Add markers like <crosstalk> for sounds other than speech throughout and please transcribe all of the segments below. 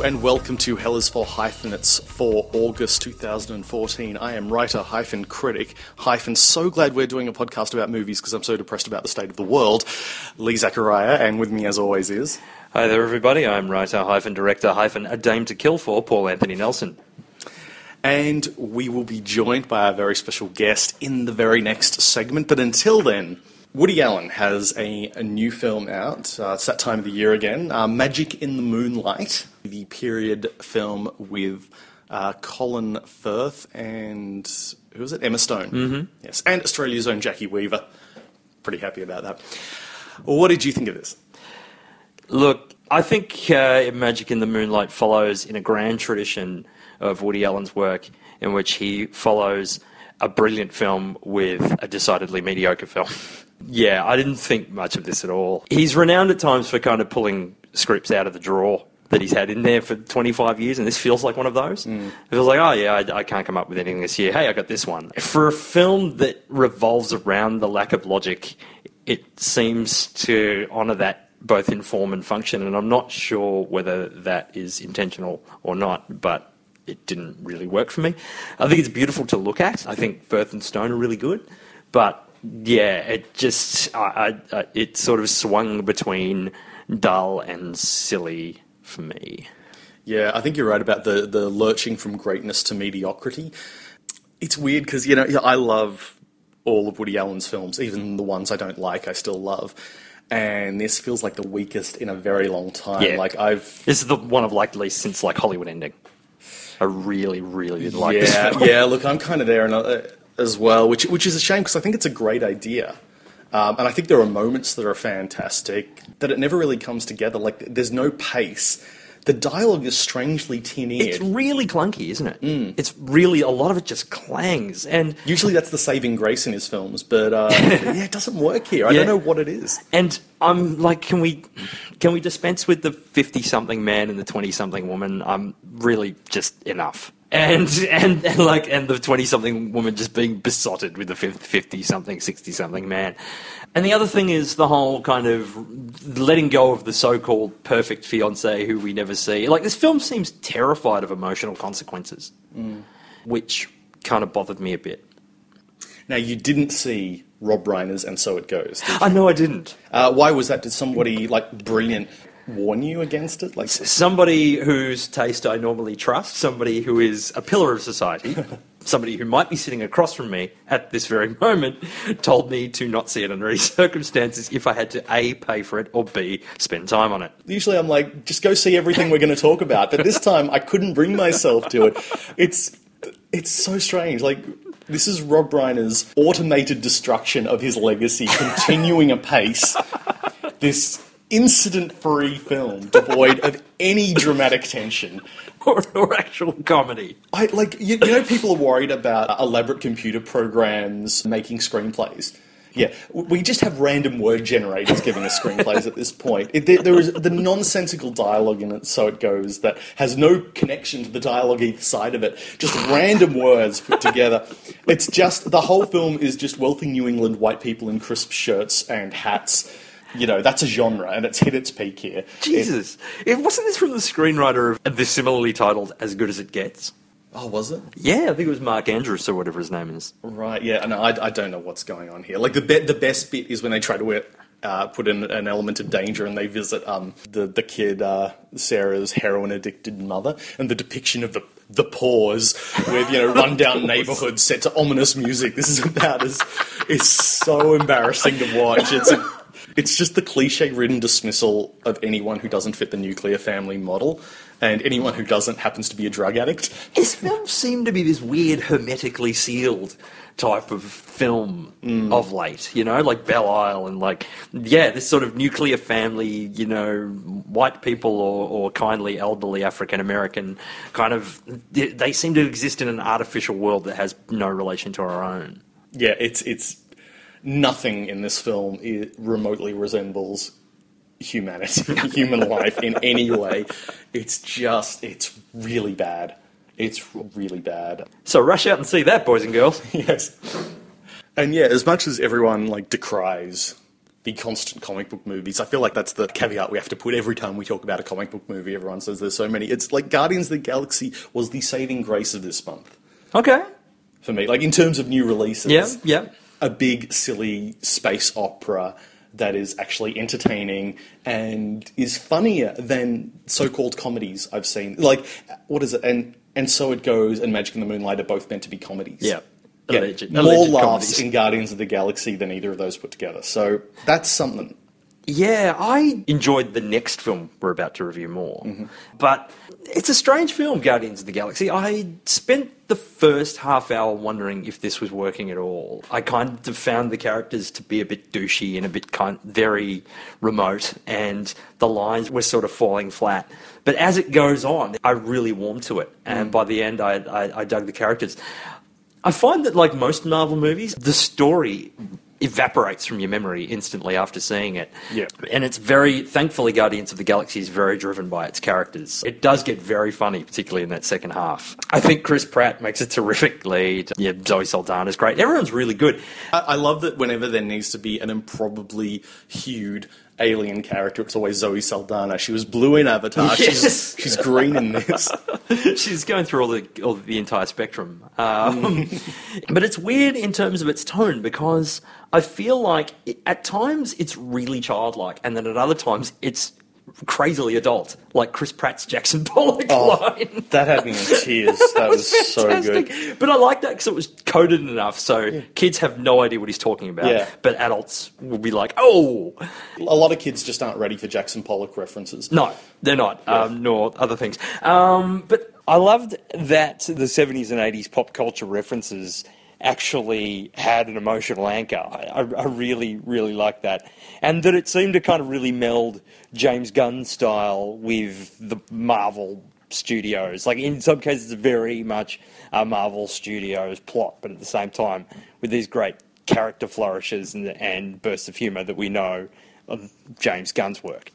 Hello and welcome to Hell is for Hyphenates for August 2014. I am writer hyphen critic hyphen so glad we're doing a podcast about movies because I'm so depressed about the state of the world. Lee Zachariah, and with me as always is. Hi there, everybody. I'm writer hyphen director hyphen a dame to kill for Paul Anthony Nelson. And we will be joined by our very special guest in the very next segment. But until then, Woody Allen has a, a new film out. Uh, it's that time of the year again uh, Magic in the Moonlight, the period film with uh, Colin Firth and who was it? Emma Stone. Mm-hmm. Yes, and Australia's own Jacki Weaver. Pretty happy about that. What did you think of this? Look, I think uh, Magic in the Moonlight follows in a grand tradition of Woody Allen's work, in which he follows a brilliant film with a decidedly mediocre film. <laughs> yeah, I didn't think much of this at all. He's renowned at times for kind of pulling scripts out of the drawer that he's had in there for 25 years, and this feels like one of those. Mm. It feels like, oh, yeah, I, I, can't come up with anything this year. Hey, I got this one. For a film that revolves around the lack of logic, it seems to honour that both in form and function, and I'm not sure whether that is intentional or not, but it didn't really work for me. I think it's beautiful to look at. I think Firth and Stone are really good, but yeah, it just I, I, it sort of swung between dull and silly for me. Yeah, I think you're right about the the lurching from greatness to mediocrity. It's weird because you know I love all of Woody Allen's films, even the ones I don't like, I still love. And this feels like the weakest in a very long time. Yeah. Like I've this is the one I've liked least since like Hollywood Ending. I really, really didn't like yeah, this film. Yeah, look, I'm kind of there and, uh, as well, which which is a shame because I think it's a great idea. Um, and I think there are moments that are fantastic, that it never really comes together. Like, there's no pace. The dialogue is strangely tin-eared. It's really clunky, isn't it? Mm. It's really, a lot of it just clangs. And Usually that's the saving grace in his films, but uh, <laughs> yeah, it doesn't work here. I Yeah. don't know what it is. And I'm like, can we, can we dispense with the fifty-something man and the twenty-something woman? I'm really just enough. And, and and like and the twenty-something woman just being besotted with the fifty-something, sixty-something man. And the other thing is the whole kind of letting go of the so-called perfect fiance who we never see. Like this film seems terrified of emotional consequences, which kind of bothered me a bit. Now, you didn't see Rob Reiner's And So It Goes. I know I didn't. Uh, why was that? Did somebody, like, brilliant warn you against it? Like, somebody whose taste I normally trust, somebody who is a pillar of society, <laughs> somebody who might be sitting across from me at this very <laughs> moment, told me to not see it under any <laughs> circumstances if I had to A, pay for it, or B, spend time on it. usually I'm like, just go see everything we're going to talk about. But this time I couldn't bring myself to it. It's it's so strange. Like this is Rob Reiner's automated destruction of his legacy, continuing apace. This incident-free film devoid of any dramatic tension. <laughs> Or, or actual comedy. I like you, you know people are worried about elaborate computer programs making screenplays. Yeah, we just have random word generators giving us screenplays at this point. It, there, there is the nonsensical dialogue in it, so it goes, that has no connection to the dialogue either side of it. Just random words put together. It's just the whole film is just wealthy New England white people in crisp shirts and hats. You know, that's a genre, and it's hit its peak here. Jesus. It, wasn't this from the screenwriter of the similarly titled As Good as It Gets? Oh, was it? Yeah, I think it was Mark Andrus or whatever his name is. Right. Yeah. No, I, I don't know what's going on here. Like the be- the best bit is when they try to uh, put in an element of danger and they visit um, the the kid uh, Sarah's heroin addicted mother and the depiction of the the pause with you know <laughs> rundown neighborhoods set to ominous music. This is about as it's so embarrassing to watch. It's it's just the cliche ridden dismissal of anyone who doesn't fit the nuclear family model. And anyone who doesn't happens to be a drug addict. His films seem to be this weird, hermetically sealed type of film mm. of late, you know, like Belle Isle and like, yeah, this sort of nuclear family, you know, white people or, or kindly elderly African American kind of, they, they seem to exist in an artificial world that has no relation to our own. yeah, it's it's nothing in this film remotely resembles humanity, <laughs> human life in any way. It's just, it's really bad. It's really bad. So rush out and see that, boys and girls. <laughs> Yes. And yeah, as much as everyone like decries the constant comic book movies. I feel like that's the caveat we have to put every time we talk about a comic book movie. Everyone says there's so many. It's like Guardians of the Galaxy was the saving grace of this month Okay. for me. Like in terms of new releases, Yeah, yeah. A big silly space opera that is actually entertaining and is funnier than so-called comedies I've seen. Like what is it? And and so it goes. And Magic and the Moonlight are both meant to be comedies. Yeah. Yeah, Alleged- more alleged laughs comedies. in Guardians of the Galaxy than either of those put together. So that's something. Yeah, I enjoyed the next film we're about to review more. Mm-hmm. But it's a strange film, Guardians of the Galaxy. I spent the first half hour wondering if this was working at all. I kind of found the characters to be a bit douchey and a bit kind very remote, and the lines were sort of falling flat. But as it goes on, I really warmed to it, and Mm. by the end, I, I, I dug the characters. I find that, like most Marvel movies, the story evaporates from your memory instantly after seeing it. Yeah. And it's very, thankfully, Guardians of the Galaxy is very driven by its characters. It does get very funny, particularly in that second half. I think Chris Pratt makes a terrific lead. Yeah, Zoe Saldana's great. Everyone's really good. I, I love that whenever there needs to be an improbably hued alien character, it's always Zoe Saldana. She was blue in Avatar. Yes. She's, she's green in this. <laughs> She's going through all the all the entire spectrum, um, <laughs> but it's weird in terms of its tone because I feel like it, at times it's really childlike, and then at other times it's crazily adult, like Chris Pratt's Jackson <laughs> Pollock line. That had me in tears. <laughs> That was so good. But I like that because it was coded enough, so kids have no idea what he's talking about. Yeah. But adults will be like, "Oh, A lot of kids just aren't ready for Jackson Pollock references. No, they're not, um, nor other things. Um, but I loved that the 70s and 80s pop culture references actually had an emotional anchor. I, I, really, really liked that. And that it seemed to kind of really meld James Gunn style with the Marvel studios. Like in some cases, very much a Marvel Studios plot, but at the same time, with these great character flourishes and, and bursts of humour that we know of James Gunn's work.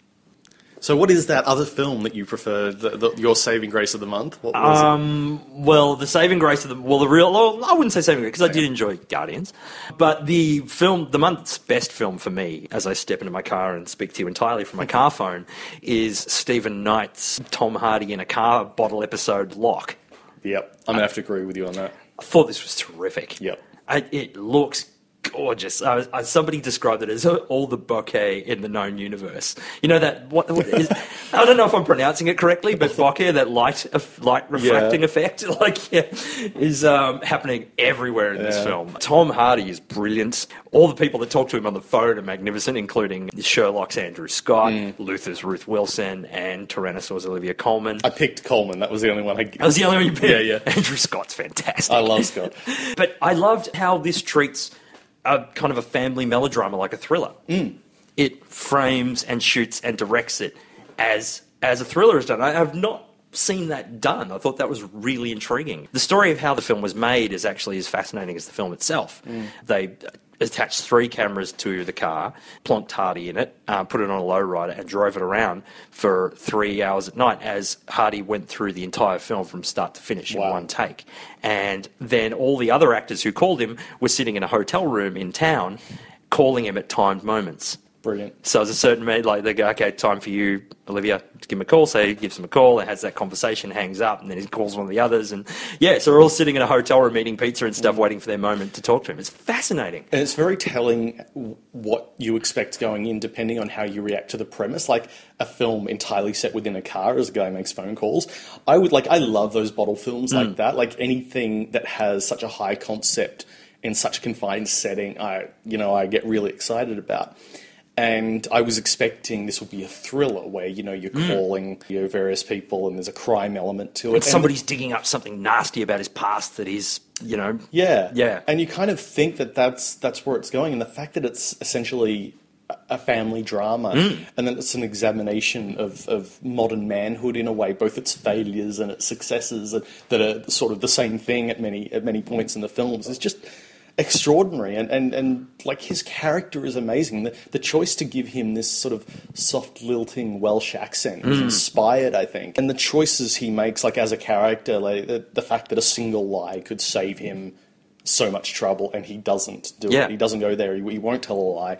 So, what is that other film that you prefer? The, the, your saving grace of the month? What was Um, well, the saving grace of the well, the real. Well, I wouldn't say saving grace because I did enjoy Guardians, but the film, the month's best film for me, as I step into my car and speak to you entirely from my car phone, is Steven Knight's Tom Hardy in a car bottle episode Locke. Yep, I'm gonna have to agree with you on that. I thought this was terrific. Yep. I, it looks gorgeous. Somebody described it as all the bokeh in the known universe. You know that what, what is, I don't know if I'm pronouncing it correctly, but bokeh, that light light refracting Yeah. effect, <laughs> like yeah, is um, happening everywhere in this film. Tom Hardy is brilliant. All the people that talk to him on the phone are magnificent, including Sherlock's Andrew Scott, Mm. Luther's Ruth Wilson, and Tyrannosaur's Olivia Colman. I picked Colman. That was the only one I. That was the only one you picked. Yeah, yeah. Andrew Scott's fantastic. I love Scott. <laughs> But I loved how this treats a kind of a family melodrama like a thriller. Mm. It frames and shoots and directs it as as a thriller is done. I have not seen that done. I thought that was really intriguing. The story of how the film was made is actually as fascinating as the film itself. Mm. They attached three cameras to the car, plonked Hardy in it, uh, put it on a lowrider, and drove it around for three hours at night as Hardy went through the entire film from start to finish in one take. And then all the other actors who called him were sitting in a hotel room in town, calling him at timed moments. Brilliant. So there's a certain made like they go, okay, time for you, Olivia, to give him a call. So he gives him a call and has that conversation, hangs up, and then he calls one of the others, and yeah, so we're all sitting in a hotel room eating pizza and Mm. stuff, waiting for their moment to talk to him. It's fascinating. And it's very telling what you expect going in, depending on how you react to the premise. Like a film entirely set within a car as a guy makes phone calls. I would like. I love those bottle films like that. Like anything that has such a high concept in such a confined setting. I you know I get really excited about. And I was expecting this would be a thriller where you know you're hmm. calling you know, various people and there's a crime element to it. And- Somebody's digging up something nasty about his past that he's, you know, Yeah, Yeah. and you kind of think that that's that's where it's going, and the fact that it's essentially a- family drama, hmm. and then it's an examination of, of modern manhood in a way, both its failures and its successes, and that are sort of the same thing at many at many points in the films. It's just extraordinary, and, and, and like his character is amazing. The, the choice to give him this sort of soft lilting Welsh accent was hmm. inspired, I think, and the choices he makes, like as a character, like the, the fact that a single lie could save him so much trouble and he doesn't do Yeah. it. He doesn't go there. He, he won't tell a lie,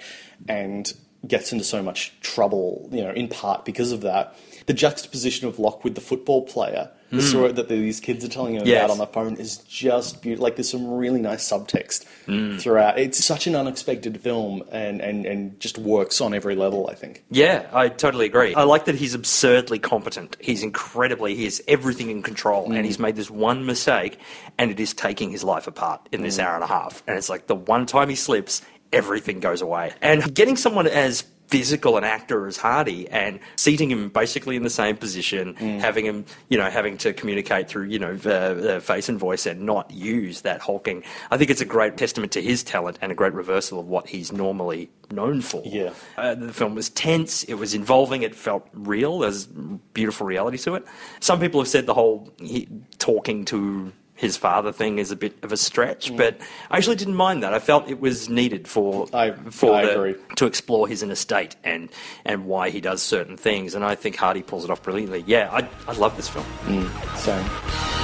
and gets into so much trouble. You know, in part because of that. The juxtaposition of Locke with the football player, the mm. story that these kids are telling him. Yes. about on the phone is just beautiful. Like there's some really nice subtext Hmm. throughout. It's such an unexpected film, and, and and just works on every level. I think. Yeah, I totally agree. I like that he's absurdly competent. He's incredibly, he has everything in control, and mm. he's made this one mistake, and it is taking his life apart in this mm. hour and a half. And it's like the one time he slips, everything goes away. And getting someone as physical an actor as Hardy and seating him basically in the same position, mm. having him, you know, having to communicate through, you know, the, uh, the uh, face and voice and not use that hulking. I think it's a great testament to his talent and a great reversal of what he's normally known for. Yeah. Uh, the film was tense, it was involving, it felt real. There's beautiful reality to it. Some people have said the whole he, talking to his father thing is a bit of a stretch, mm. but I actually didn't mind that. I felt it was needed for I- for I the- to explore his inner state and and why he does certain things. And I think Hardy pulls it off brilliantly. Yeah, I I love this film. Mm, same.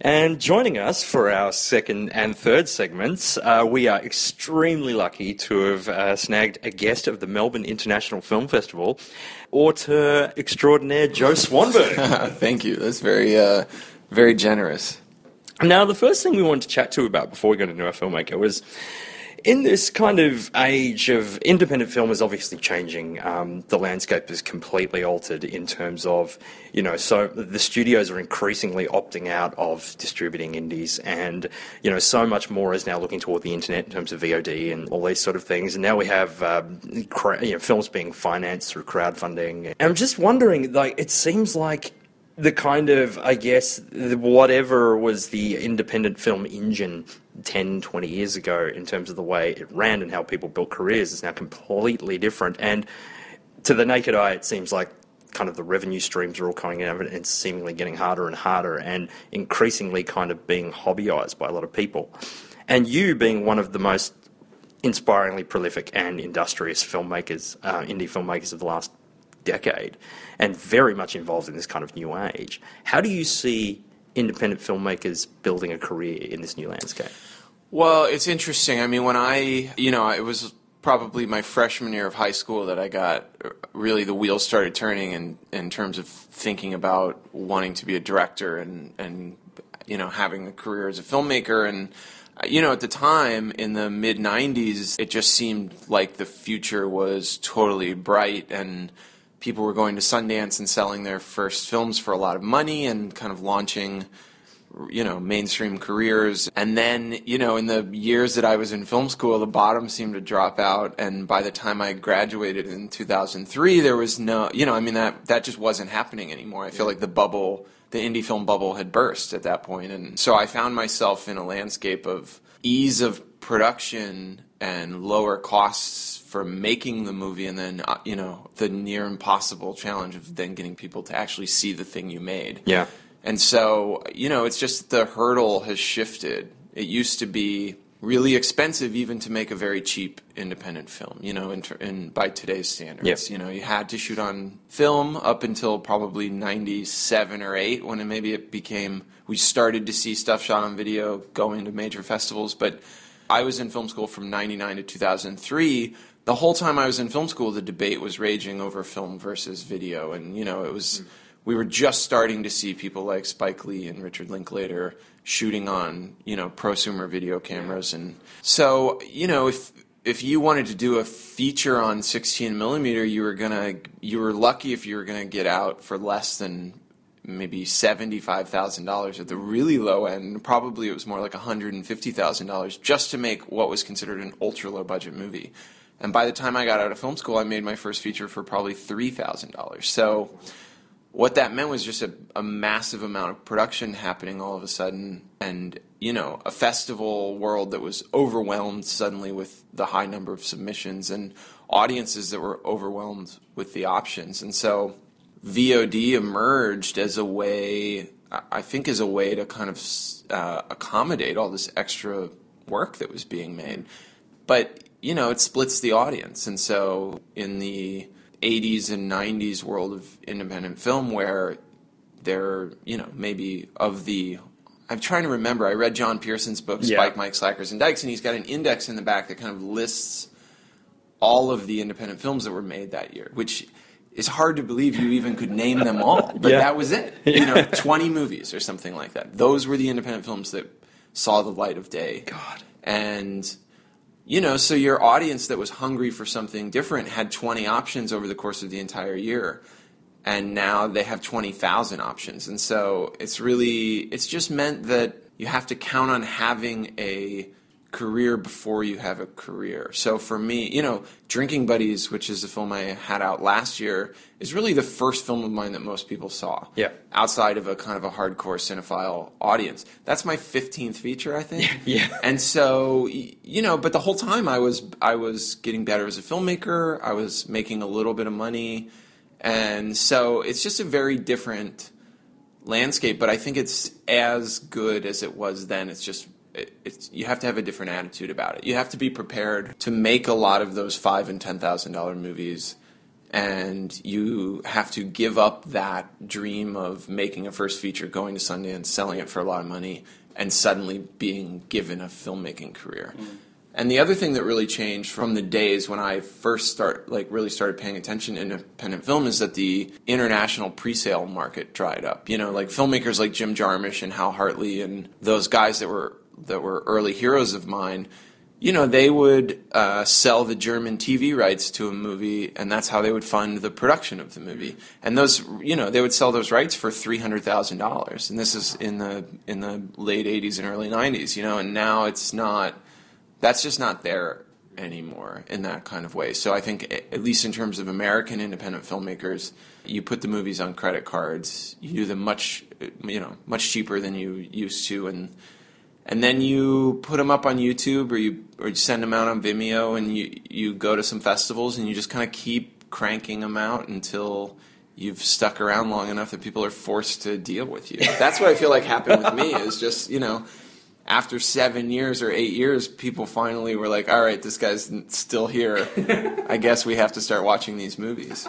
And joining us for our second and third segments, uh, we are extremely lucky to have uh, snagged a guest of the Melbourne International Film Festival, auteur extraordinaire Joe Swanberg. <laughs> Thank you. That's very, uh, very generous. now, the first thing we wanted to chat to about before we got into our filmmaker was in this kind of age of independent film is obviously changing. Um, the landscape is completely altered in terms of, you know, so the studios are increasingly opting out of distributing indies, and you know, so much more is now looking toward the internet in terms of VOD and all these sort of things. And now we have um, cra- you know, films being financed through crowdfunding. And I'm just wondering, like, it seems like the kind of, I guess, whatever was the independent film engine 10, 20 years ago in terms of the way it ran and how people built careers is now completely different. And to the naked eye, it seems like kind of the revenue streams are all coming out and seemingly getting harder and harder and increasingly kind of being hobbyized by a lot of people. And you being one of the most inspiringly prolific and industrious filmmakers, uh, indie filmmakers of the last decade, and very much involved in this kind of new age. How do you see independent filmmakers building a career in this new landscape? Well, it's interesting. I mean, when I, you know, it was probably my freshman year of high school that I got really the wheels started turning in in terms of thinking about wanting to be a director and and you know having a career as a filmmaker and you know at the time in the mid 90s it just seemed like the future was totally bright and people were going to Sundance and selling their first films for a lot of money and kind of launching you know mainstream careers. And then you know in the years that I was in film school the bottom seemed to drop out. And by the time I graduated in 2003 there was no you know I mean that that just wasn't happening anymore. I feel like the bubble the indie film bubble had burst at that point. And so I found myself in a landscape of ease of production and lower costs for making the movie and then uh, you know the near impossible challenge of then getting people to actually see the thing you made Yeah. and so, you know, it's just the hurdle has shifted. It used to be really expensive even to make a very cheap independent film, you know, in, in by today's standards. Yep. You know, you had to shoot on film up until probably 97 or 8 when it, maybe it became we started to see stuff shot on video going to major festivals, but I was in film school from 99 to 2003 the whole time I was in film school, the debate was raging over film versus video, and you know, it was we were just starting to see people like Spike Lee and Richard Linklater shooting on you know prosumer video cameras, and so you know if if you wanted to do a feature on 16 millimeter, you were gonna you were lucky if you were gonna get out for less than maybe seventy-five thousand dollars at the really low end. Probably it was more like one hundred and fifty thousand dollars just to make what was considered an ultra low budget movie. And by the time I got out of film school, I made my first feature for probably three thousand dollars. So what that meant was just a, a massive amount of production happening all of a sudden, and you know, a festival world that was overwhelmed suddenly with the high number of submissions and audiences that were overwhelmed with the options. And so VOD emerged as a way, I think, as a way to kind of uh, accommodate all this extra work that was being made. But you know, it splits the audience, and so in the 80s and 90s world of independent film, where there, you know, maybe of the I'm trying to remember. I read John Pierson's book, Yeah. Spike, Mike, Slackers, and Dykes, and he's got an index in the back that kind of lists all of the independent films that were made that year, which is hard to believe you even could name them all. <laughs> But Yeah. that was it. <laughs> You know, 20 movies or something like that. Those were the independent films that saw the light of day. God. And you know, so your audience that was hungry for something different had 20 options over the course of the entire year. And now they have 20,000 options. And so it's really, it's just meant that you have to count on having a career before you have a career. So for me, you know, Drinking Buddies, which is the film I had out last year, is really the first film of mine that most people saw. Yeah. Outside of a kind of a hardcore cinephile audience. That's my 15th feature, I think. <laughs> Yeah. And so, you know, but the whole time I was I was getting better as a filmmaker. I was making a little bit of money, and so it's just a very different landscape. But I think it's as good as it was then. It's just it's you have to have a different attitude about it. You have to be prepared to make a lot of those five and ten thousand dollar movies. And you have to give up that dream of making a first feature, going to Sundance, selling it for a lot of money, and suddenly being given a filmmaking career. Mm-hmm. And the other thing that really changed from the days when I first start like really started paying attention to independent film is that the international pre-sale market dried up. You know, like filmmakers like Jim Jarmusch and Hal Hartley and those guys that were that were early heroes of mine. You know, they would uh, sell the German TV rights to a movie, and that's how they would fund the production of the movie. And those, you know, they would sell those rights for three hundred thousand dollars. And this is in the in the late '80s and early '90s. You know, and now it's not that's just not there anymore in that kind of way. So I think, at least in terms of American independent filmmakers, you put the movies on credit cards. You do them much, you know, much cheaper than you used to, and and then you put them up on YouTube or you or you send them out on Vimeo, and you you go to some festivals and you just kind of keep cranking them out until. You've stuck around long enough that people are forced to deal with you. <laughs> That's what I feel like happened with me. Is just you know, after seven years or eight years, people finally were like, all right, this guy's still here. <laughs> I guess we have to start watching these movies.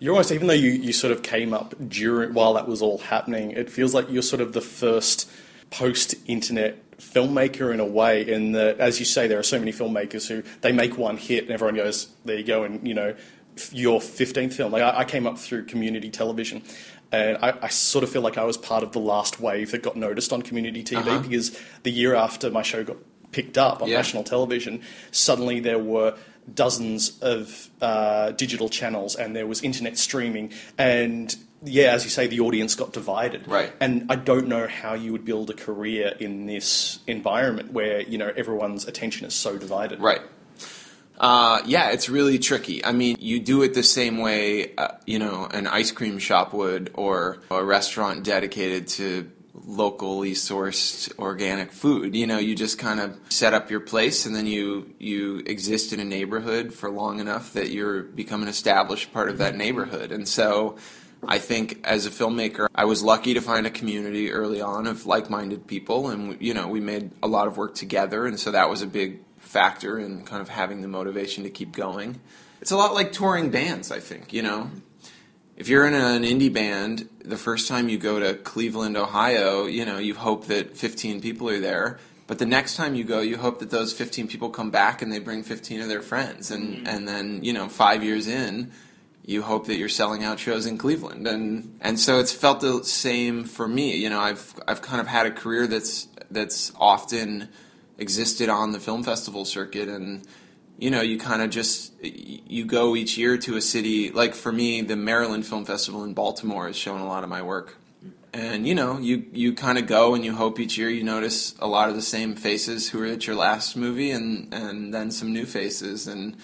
You're almost, even though you, you sort of came up during while that was all happening, it feels like you're sort of the first post-internet filmmaker in a way. In that, as you say, there are so many filmmakers who they make one hit and everyone goes, "There you go," and you know, your 15th film. Like I, I came up through community television. And I, I sort of feel like I was part of the last wave that got noticed on community TV Uh-huh. because the year after my show got picked up on Yeah. national television, suddenly there were dozens of uh, digital channels and there was internet streaming. And yeah, as you say, the audience got divided. Right. And I don't know how you would build a career in this environment where, you know, everyone's attention is so divided. Right. Uh, yeah, it's really tricky. I mean, you do it the same way, uh, you know, an ice cream shop would, or a restaurant dedicated to locally sourced organic food. You know, you just kind of set up your place, and then you you exist in a neighborhood for long enough that you're become an established part of that neighborhood. And so, I think as a filmmaker, I was lucky to find a community early on of like-minded people, and you know, we made a lot of work together, and so that was a big factor in kind of having the motivation to keep going. It's a lot like touring bands, I think, you know. If you're in an indie band, the first time you go to Cleveland, Ohio, you know, you hope that 15 people are there. But the next time you go, you hope that those 15 people come back and they bring 15 of their friends. And, mm-hmm. and then, you know, five years in, you hope that you're selling out shows in Cleveland. And, and so it's felt the same for me. You know, I've, I've kind of had a career that's, that's often existed on the film festival circuit and you know you kind of just you go each year to a city like for me the maryland film festival in baltimore has shown a lot of my work and you know you you kind of go and you hope each year you notice a lot of the same faces who were at your last movie and and then some new faces and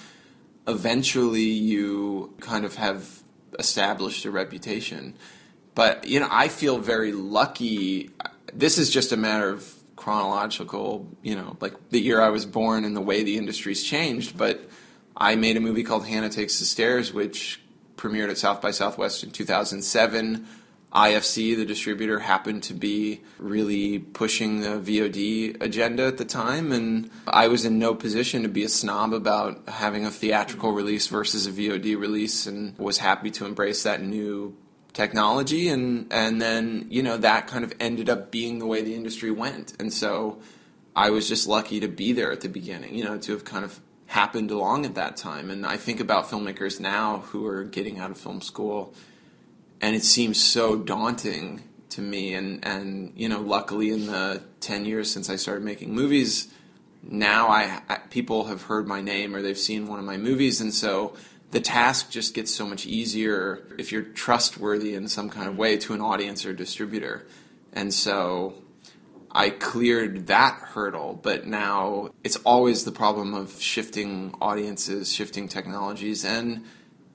eventually you kind of have established a reputation. But you know i feel very lucky. This is just a matter of chronological you know like the year i was born and the way the industry's changed. But i made a movie called hannah takes the stairs which premiered at south by southwest in 2007 ifc the distributor happened to be really pushing the vod agenda at the time and i was in no position to be a snob about having a theatrical release versus a vod release and was happy to embrace that new technology and and then you know that kind of ended up being the way the industry went. And so I was just lucky to be there at the beginning you know to have kind of happened along at that time. And I think about filmmakers now who are getting out of film school and it seems so daunting to me. And and you know luckily in the 10 years since I started making movies now I, I people have heard my name or they've seen one of my movies. And so the task just gets so much easier if you're trustworthy in some kind of way to an audience or distributor. And so I cleared that hurdle, but now it's always the problem of shifting audiences, shifting technologies, and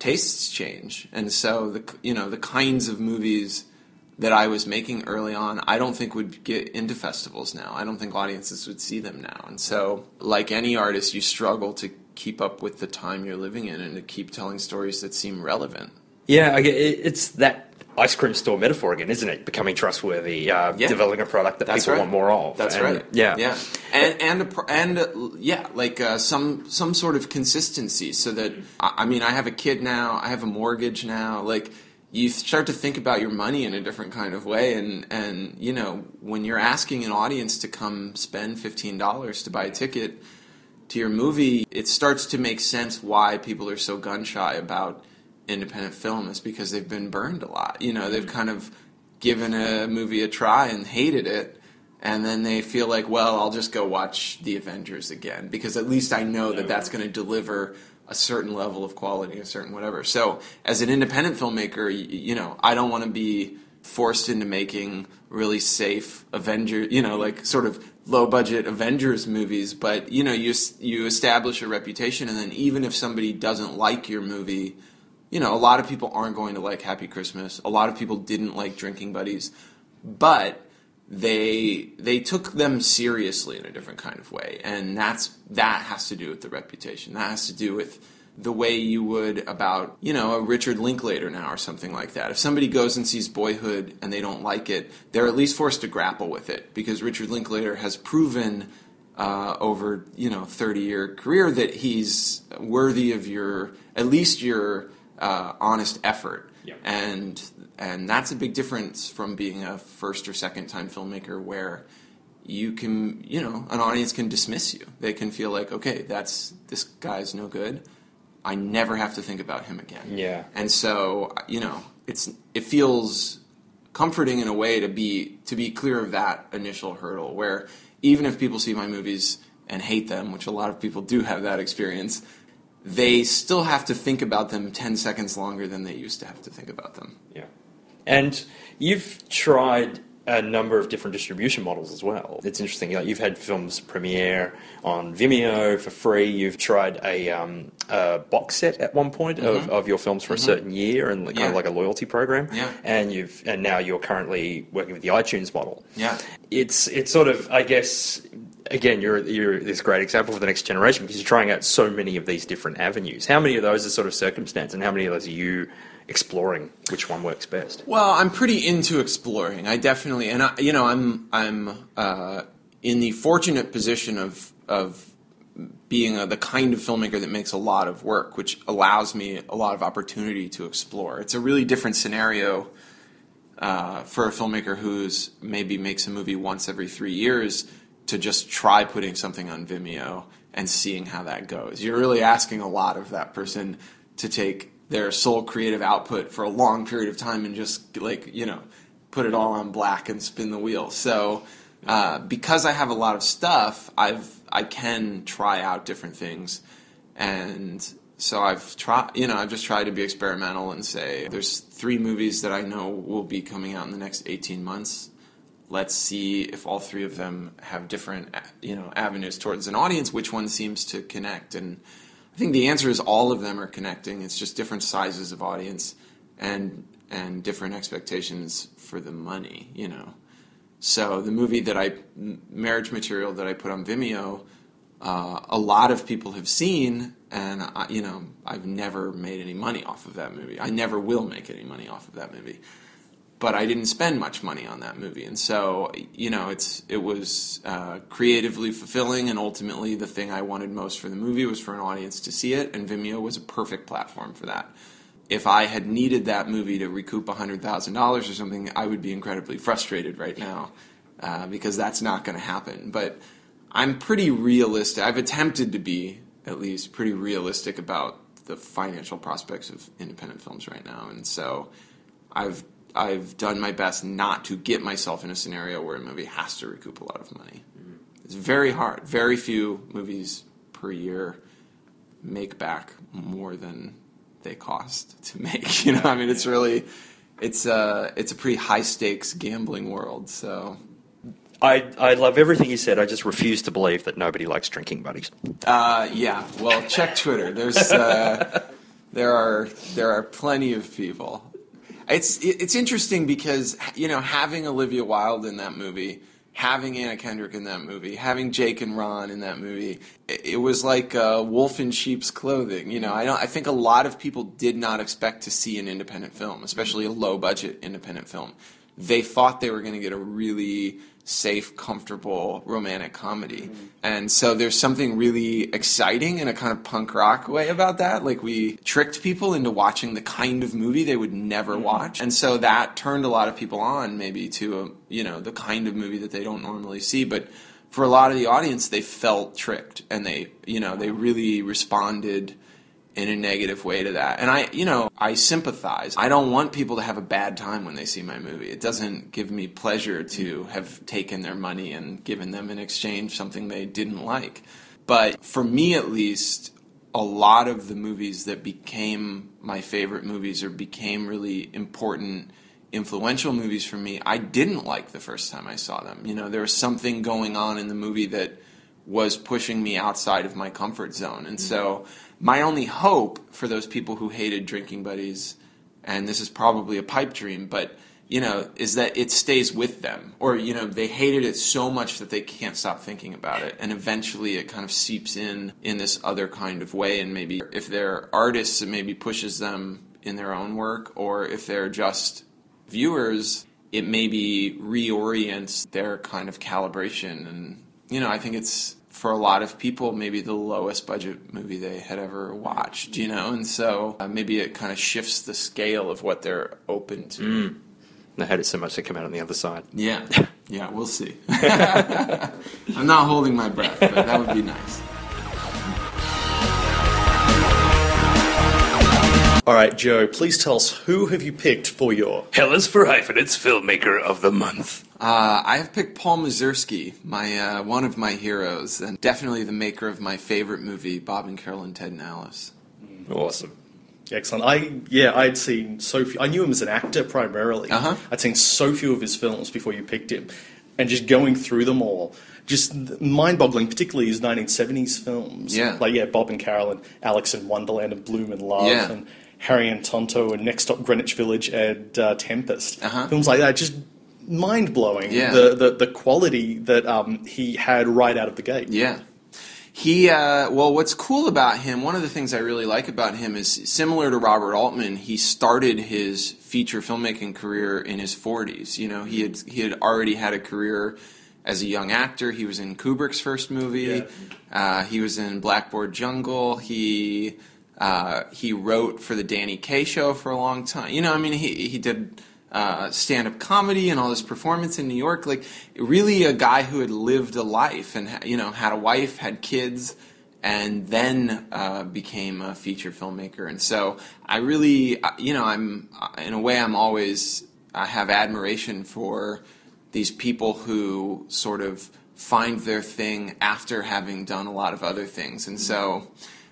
tastes change. And so the you know the kinds of movies that I was making early on, I don't think would get into festivals now. I don't think audiences would see them now. And so, like any artist, you struggle to keep up with the time you're living in and to keep telling stories that seem relevant. Yeah, it's that ice cream store metaphor again, isn't it? Becoming trustworthy, uh, Yeah. developing a product that That's people right. want more of. That's And, right. Yeah, yeah, and and and uh, yeah, like uh, some some sort of consistency, so that I I mean, I have a kid now, I have a mortgage now, like. You start to think about your money in a different kind of way, and, and you know when you're asking an audience to come spend fifteen dollars to buy a ticket to your movie, it starts to make sense why people are so gun shy about independent film is because they've been burned a lot. You know, they've kind of given a movie a try and hated it, and then they feel like, well, I'll just go watch The Avengers again because at least I know that that's going to deliver a certain level of quality, a certain whatever. So, as an independent filmmaker, you, you know, I don't want to be forced into making really safe Avenger, you know, like sort of low budget Avengers movies, but you know, you you establish a reputation and then even if somebody doesn't like your movie, you know, a lot of people aren't going to like Happy Christmas. A lot of people didn't like Drinking Buddies, but they they took them seriously in a different kind of way, and that's that has to do with the reputation. That has to do with the way you would about you know a Richard Linklater now or something like that. If somebody goes and sees Boyhood and they don't like it, they're at least forced to grapple with it because Richard Linklater has proven uh, over you know 30 year career that he's worthy of your at least your uh, honest effort Yeah. and and that's a big difference from being a first or second time filmmaker where you can you know an audience can dismiss you they can feel like okay that's this guy's no good i never have to think about him again Yeah. and so you know it's it feels comforting in a way to be to be clear of that initial hurdle where even if people see my movies and hate them which a lot of people do have that experience they still have to think about them 10 seconds longer than they used to have to think about them Yeah. And you've tried a number of different distribution models as well. It's interesting. Like you've had films premiere on Vimeo for free. You've tried a, um, a box set at one point of, of your films for a certain year, and kind Mm-hmm. Yeah. of like a loyalty program. Yeah. And you've and now you're currently working with the iTunes model. Yeah. It's it's sort of I guess again you're you're this great example for the next generation because you're trying out so many of these different avenues. How many of those are sort of circumstance, and how many of those are you exploring which one works best? Well, I'm pretty into exploring. I definitely, and I, you know, I'm I'm uh, in the fortunate position of of being a, the kind of filmmaker that makes a lot of work, which allows me a lot of opportunity to explore. It's a really different scenario uh, for a filmmaker who's maybe makes a movie once every three years to just try putting something on Vimeo and seeing how that goes. You're really asking a lot of that person to take their sole creative output for a long period of time and just like you know put it all on black and spin the wheel. So uh, because I have a lot of stuff, I've I can try out different things and so I've tried, you know, I've just tried to be experimental and say there's three movies that I know will be coming out in the next 18 months. Let's see if all three of them have different, you know, avenues towards an audience. Which one seems to connect? And I think the answer is all of them are connecting. It's just different sizes of audience and and different expectations for the money, you know. So the movie that I, Marriage Material that I put on Vimeo, uh, a lot of people have seen, and I, you know, I've never made any money off of that movie. I never will make any money off of that movie. But I didn't spend much money on that movie, and so you know, it's it was uh, creatively fulfilling, and ultimately the thing I wanted most for the movie was for an audience to see it, and Vimeo was a perfect platform for that. if I had needed that movie to recoup $100,000 or something, I would be incredibly frustrated right now uh, because that's not going to happen. But I'm pretty realistic. I've attempted to be, at least, pretty realistic about the financial prospects of independent films right now. And so I've I've done my best not to get myself in a scenario where a movie has to recoup a lot of money. It's very hard. Very few movies per year make back more than they cost to make. <laughs> You know, I mean, it's really it's a it's a pretty high stakes gambling world. So I, I love everything you said. I just refuse to believe that nobody likes drinking buddies. uh, yeah, well, check Twitter. There's uh, <laughs> there are there are plenty of people. It's it's interesting because you know having Olivia Wilde in that movie, having Anna Kendrick in that movie, having Jake and Ron in that movie, it, it was like uh, wolf in sheep's clothing. You know, I don't. I think a lot of people did not expect to see an independent film, especially a low budget independent film. They thought they were going to get a really safe, comfortable romantic comedy. Mm-hmm. And so there's something really exciting in a kind of punk rock way about that. Like we tricked people into watching the kind of movie they would never mm-hmm. watch. And so that turned a lot of people on maybe to, a, you know, the kind of movie that they don't normally see. But for a lot of the audience, they felt tricked and they, you know, they really responded in a negative way to that. And I, you know, I sympathize. I don't want people to have a bad time when they see my movie. It doesn't give me pleasure to have taken their money and given them in exchange something they didn't like. But for me at least, a lot of the movies that became my favorite movies or became really important influential movies for me, I didn't like the first time I saw them. You know, there was something going on in the movie that was pushing me outside of my comfort zone. And so my only hope for those people who hated drinking buddies, and this is probably a pipe dream, but you know, is that it stays with them. Or, you know, they hated it so much that they can't stop thinking about it. And eventually it kind of seeps in in this other kind of way. And maybe if they're artists, it maybe pushes them in their own work. Or if they're just viewers, it maybe reorients their kind of calibration. And, you know, I think it's for a lot of people maybe the lowest budget movie they had ever watched, you know? And so uh, maybe it kind of shifts the scale of what they're open to. They hate it so much they come out on the other side. Yeah, yeah, we'll see. <laughs> I'm not holding my breath, but that would be nice. All right, Joe, please tell us who have you picked for your Hell is for Hyphenates Filmmaker of the Month. Uh, I have picked Paul Mazursky, my uh, one of my heroes, and definitely the maker of my favorite movie, Bob and Carol and Ted and Alice. Awesome. Excellent. I yeah, I'd seen so few. I knew him as an actor primarily. Uh-huh. I'd seen so few of his films before you picked him, and just going through them all, just mind-boggling. Particularly his 1970s films. Yeah. like yeah, Bob and Carol and Alex in Wonderland and Blume in Love Yeah. and Harry and Tonto and Next Stop Greenwich Village and uh, Tempest. Uh-huh. Films like that, just mind blowing. Yeah. The, the the quality that um, he had right out of the gate. Yeah. He, uh, well, what's cool about him, one of the things I really like about him is similar to Robert Altman, he started his feature filmmaking career in his 40s. You know, he had, he had already had a career as a young actor. He was in Kubrick's first movie. Uh, he was in Blackboard Jungle. He, uh, he wrote for the Danny Kaye show for a long time. You know, I mean, he, he did uh, stand up comedy and all this performance in New York. Like, really a guy who had lived a life and, you know, had a wife, had kids, and then uh, became a feature filmmaker. And so I really, uh, you know, I'm, uh, in a way, I'm always, I have admiration for these people who sort of find their thing after having done a lot of other things. And so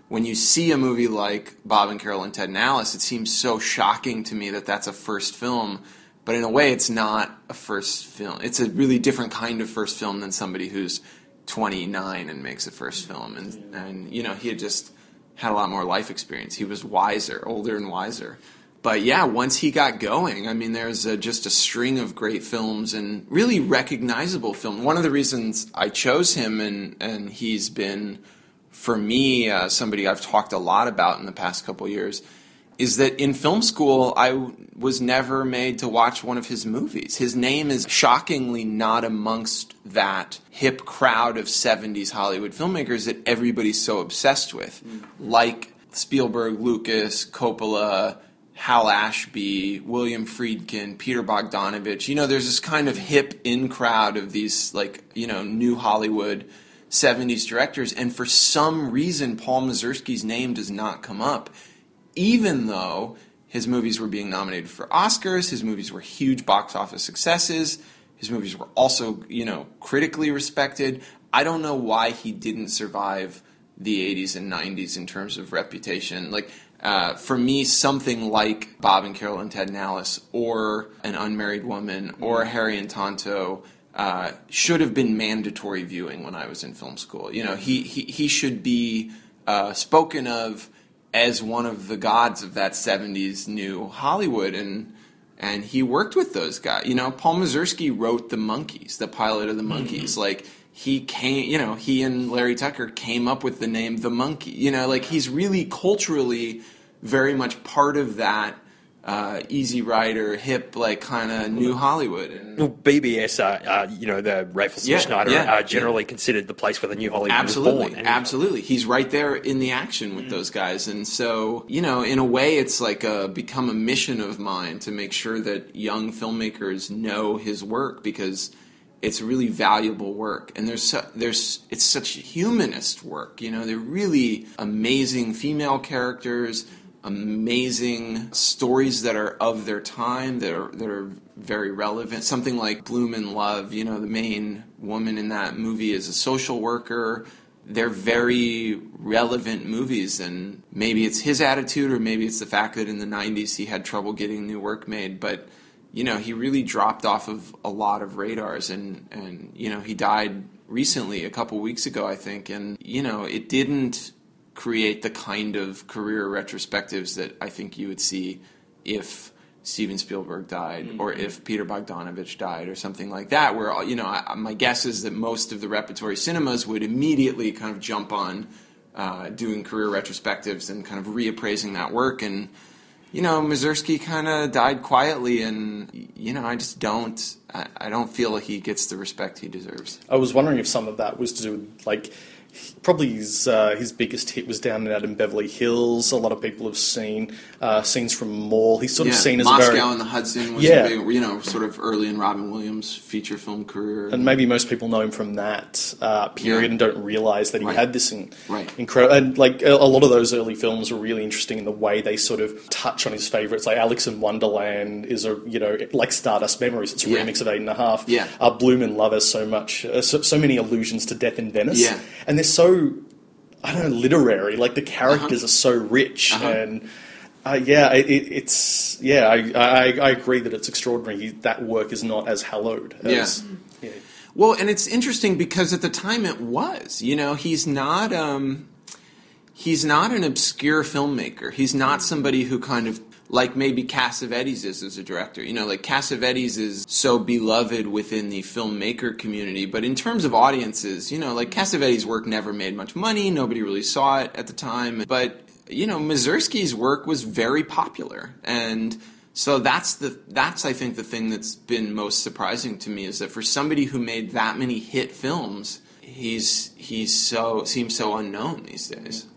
when you see a movie like Bob and Carol and Ted and Alice, it seems so shocking to me that that's a first film. But in a way, it's not a first film. It's a really different kind of first film than somebody who's 29 and makes a first film. And, and you know, he had just had a lot more life experience. He was wiser, older and wiser. But yeah, once he got going, I mean, there's a, just a string of great films and really recognizable films. One of the reasons I chose him, and and he's been, for me, uh, somebody I've talked a lot about in the past couple years, is that in film school I w- was never made to watch one of his movies. His name is shockingly not amongst that hip crowd of 70s Hollywood filmmakers that everybody's so obsessed with, like Spielberg, Lucas, Coppola, Hal Ashby, William Friedkin, Peter Bogdanovich. You know, there's this kind of hip in crowd of these like you know new Hollywood 70s directors, and for some reason, Paul Mazursky's name does not come up, even though his movies were being nominated for Oscars, his movies were huge box office successes, his movies were also, you know, critically respected. I don't know why he didn't survive the 80s and 90s in terms of reputation. Like, uh, for me, something like Bob and Carol and Ted and Alice, or An Unmarried Woman, or Harry and Tonto, uh, should have been mandatory viewing when I was in film school. You know, he he, he should be uh, spoken of as one of the gods of that '70s new Hollywood, and and he worked with those guys. You know, Paul Mazursky wrote The Monkees, the pilot of The Monkees, Mm-hmm. Like he came, you know, he and Larry Tucker came up with the name The Monkey. You know, like he's really culturally very much part of that uh, Easy Rider, hip, like kind of new Hollywood. And, well, BBS, uh, uh, you know, the Rafe yeah, Schneider yeah, are generally yeah. considered the place where the new Hollywood absolutely, was born. Absolutely, he's right there in the action with mm. those guys, and so you know, in a way, it's like a, become a mission of mine to make sure that young filmmakers know his work because it's really valuable work and there's su- there's it's such humanist work you know they're really amazing female characters amazing stories that are of their time that are that are very relevant. Something like Blume in Love, you know, the main woman in that movie is a social worker. They're very relevant movies, and maybe it's his attitude, or maybe it's the fact that in the '90s he had trouble getting new work made. But you know, he really dropped off of a lot of radars, and and you know, he died recently, a couple weeks ago, I think, and you know, it didn't create the kind of career retrospectives that I think you would see if Steven Spielberg died mm-hmm. or if Peter Bogdanovich died or something like that. Where you know, I, my guess is that most of the repertory cinemas would immediately kind of jump on uh, doing career retrospectives and kind of reappraising that work. And you know, Mazursky kind of died quietly, and you know, I just don't. I, I don't feel like he gets the respect he deserves. I was wondering if some of that was to do with like probably his uh, his biggest hit was down and out in Beverly Hills. A lot of people have seen uh, scenes from Mall. He's sort yeah, of seen as Moscow very and the Hudson was yeah. Big, you know sort of early in Robin Williams' feature film career, and maybe most people know him from that uh, period yeah. and don't realize that he right. had this in, right. incredible. And like a, a, lot of those early films were really interesting in the way they sort of touch on his favorites. Like Alex in Wonderland is a you know like Stardust Memories. It's a yeah. remix of Eight and a Half. Yeah, uh, Blume in Love has so much uh, so, so many allusions to Death in Venice. Yeah, and they're so I don't know, literary. Like the characters uh-huh. are so rich, uh-huh. and uh, yeah, it, it's yeah. I, I, I agree that it's extraordinary. that work is not as hallowed. As, yeah. yeah. Well, and it's interesting because at the time it was. You know, he's not. Um, he's not an obscure filmmaker. He's not somebody who kind of like maybe Cassavetes is as a director. You know, like Cassavetes is so beloved within the filmmaker community, but in terms of audiences, you know, like Cassavetes' work never made much money. Nobody really saw it at the time, but you know, Mazursky's work was very popular, and so that's the that's I think the thing that's been most surprising to me is that for somebody who made that many hit films, he's he's so seems so unknown these days.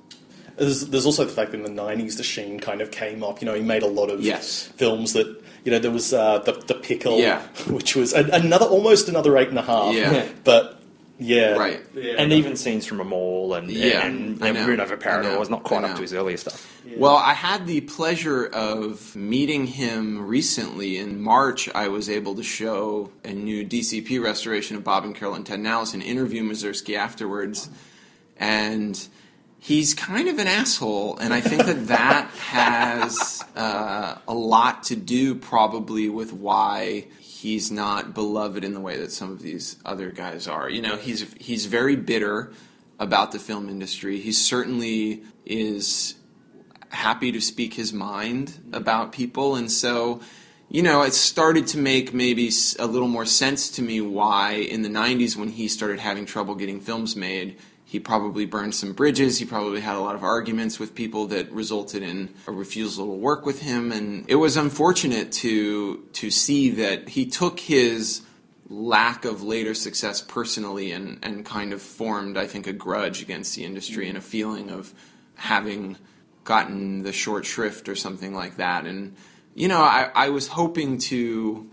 There's, there's also the fact that in the 90s the Sheen kind of came up. You know, he made a lot of yes. films that, you know, there was uh, the, the Pickle, yeah. <laughs> which was another almost another eight and a half. Yeah. <laughs> But yeah, right, yeah. and even scenes from a mall and yeah, and, and Moon Over Parador was not quite up to his earlier stuff. Yeah. Well, I had the pleasure of meeting him recently in March. I was able to show a new DCP restoration of Bob and Carol and Ted and Alice and interview Mazursky afterwards, and he's kind of an asshole, and I think that that has uh, a lot to do probably with why he's not beloved in the way that some of these other guys are. You know, he's he's very bitter about the film industry. He certainly is happy to speak his mind about people, and so. You know, it started to make maybe a little more sense to me why in the 90s when he started having trouble getting films made, he probably burned some bridges. He probably had a lot of arguments with people that resulted in a refusal to work with him. And it was unfortunate to to see that he took his lack of later success personally and, and kind of formed, I think, a grudge against the industry and a feeling of having gotten the short shrift or something like that. And you know, I, I was hoping to.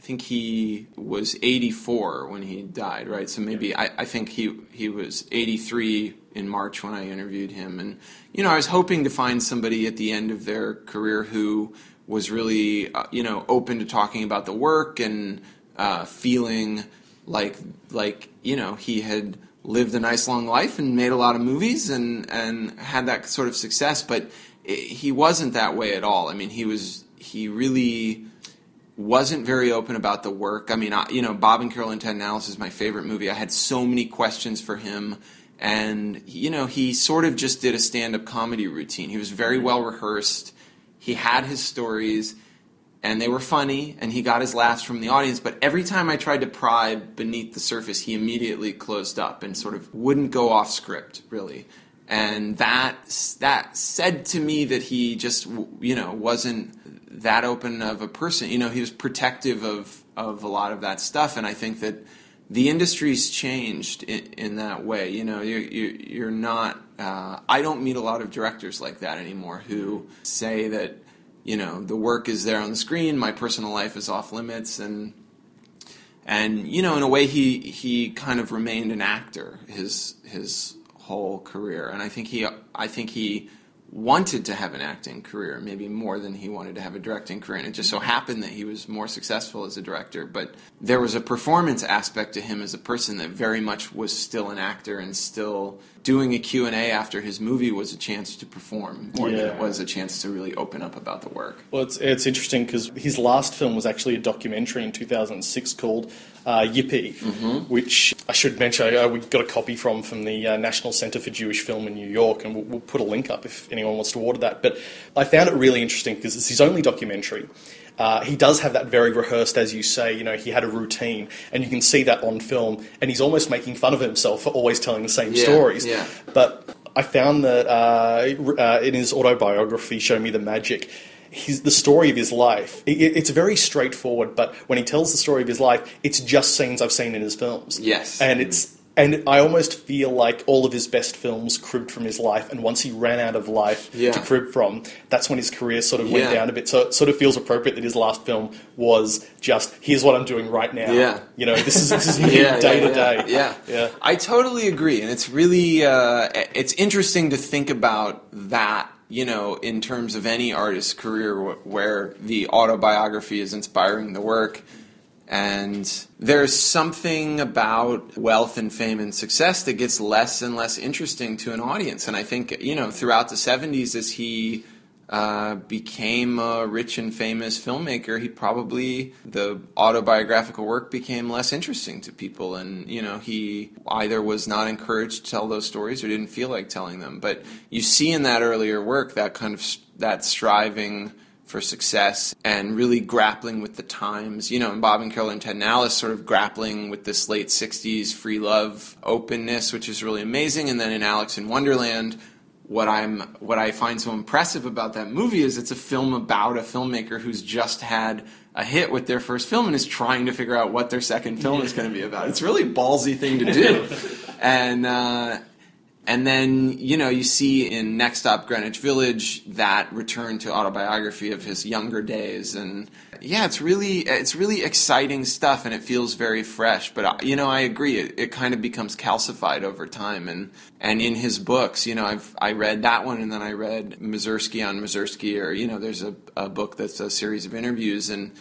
I think he was 84 when he died, right? So maybe I, I think he he was 83 in March when I interviewed him, and you know, I was hoping to find somebody at the end of their career who was really uh, you know open to talking about the work and uh, feeling like like you know he had lived a nice long life and made a lot of movies and and had that sort of success, but it, he wasn't that way at all. I mean, he was he really wasn't very open about the work. I mean, I, you know, Bob and Carol and Ted and Alice is my favorite movie. I had so many questions for him, and you know, he sort of just did a stand-up comedy routine. He was very well rehearsed. He had his stories, and they were funny, and he got his laughs from the audience. But every time I tried to pry beneath the surface, he immediately closed up and sort of wouldn't go off script, really. And that that said to me that he just you know wasn't that open of a person. You know, he was protective of of a lot of that stuff, and I think that the industry's changed in, in that way. You know, you're, you're not. Uh, I don't meet a lot of directors like that anymore who say that you know the work is there on the screen, my personal life is off limits, and and you know, in a way, he he kind of remained an actor his his whole career, and I think he I think he wanted to have an acting career, maybe more than he wanted to have a directing career. And it just so happened that he was more successful as a director. But there was a performance aspect to him as a person that very much was still an actor and still doing a Q&A after his movie was a chance to perform more Yeah. than it was a chance to really open up about the work. Well, it's, it's interesting because his last film was actually a documentary in 2006 called uh, Yippee, which I should mention I, we got a copy from from the uh, National Center for Jewish Film in New York, and we'll, we'll put a link up if anyone wants to order that. But I found it really interesting because it's his only documentary. Uh, he does have that very rehearsed, as you say. You know, he had a routine, and you can see that on film. And he's almost making fun of himself for always telling the same Yeah, stories. yeah. But I found that uh, uh, in his autobiography, Show Me the Magic, his, the story of his life, it, it's very straightforward, but when he tells the story of his life, it's just scenes I've seen in his films. Yes. And it's. And I almost feel like all of his best films cribbed from his life, and once he ran out of life Yeah. to crib from, that's when his career sort of went Yeah. down a bit. So it sort of feels appropriate that his last film was just here's what I'm doing right now. Yeah. you know, this is this is <laughs> me yeah, day to day. Yeah, yeah. I totally agree, and it's really uh, it's interesting to think about that. You know, in terms of any artist's career, wh- where the autobiography is inspiring the work, and there's something about wealth and fame and success that gets less and less interesting to an audience. And I think you know, throughout the '70s, as he uh, became a rich and famous filmmaker, he probably the autobiographical work became less interesting to people, and you know he either was not encouraged to tell those stories or didn't feel like telling them. But you see in that earlier work that kind of that striving for success and really grappling with the times. You know, and Bob and Carol and Ted and Alice sort of grappling with this late '60s free love openness, which is really amazing. And then in Alex in Wonderland, what I'm what I find so impressive about that movie is it's a film about a filmmaker who's just had a hit with their first film and is trying to figure out what their second film is going to be about. It's a really ballsy thing to do, <laughs> and uh, and then you know you see in Next Stop Greenwich Village that return to autobiography of his younger days, and yeah, it's really it's really exciting stuff, and it feels very fresh. But uh, you know, I agree, it, it kind of becomes calcified over time, and and in his books, you know, I've I read that one, and then I read Mazursky on Mazursky, or you know, there's a, a book that's a series of interviews, and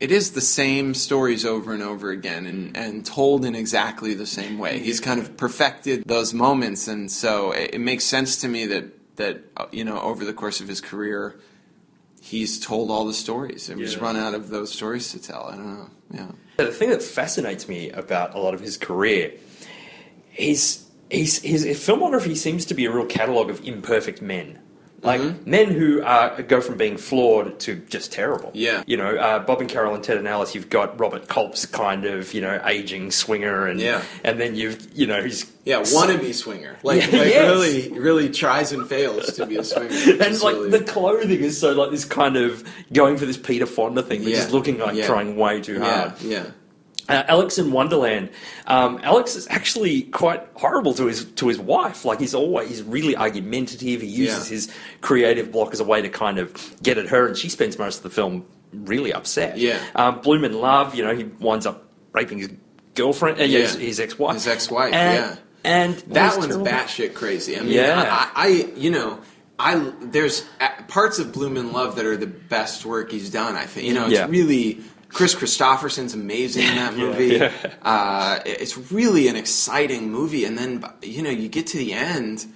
it is the same stories over and over again and, and told in exactly the same way. He's kind of perfected those moments, and so it, it makes sense to me that that uh, you know over the course of his career, he's told all the stories. He's just Yeah. run out of those stories to tell. I don't know. Yeah. The thing that fascinates me about a lot of his career is his, his filmography seems to be a real catalogue of imperfect men. Like men who uh, go from being flawed to just terrible. Yeah. You know, uh, Bob and Carol and Ted and Alice, you've got Robert Culp's kind of, you know, aging swinger and Yeah. and then you've, you know, he's Yeah, wannabe swinger. Like, Yeah, <laughs> like yes. really, really tries and fails to be a <laughs> swinger. and like really- the clothing is so like this kind of going for this Peter Fonda thing, but Yeah. just looking like Yeah. trying way too hard. yeah, yeah. Uh, Alex in Wonderland. Um, Alex is actually quite horrible to his to his wife. Like he's always he's really argumentative. He uses Yeah. his creative block as a way to kind of get at her, and she spends most of the film really upset. Yeah. Um, Blume in Love. You know, he winds up raping his girlfriend, uh, yeah. his, his ex wife. His ex-wife, And, yeah. and That one's terrible. batshit crazy. I mean, Yeah. I, I, you know, I there's uh, parts of Blume in Love that are the best work he's done. I think you know, it's Yeah. really Kris Kristofferson's amazing in that <laughs> movie. yeah. Uh, it's really an exciting movie, and then you know you get to the end.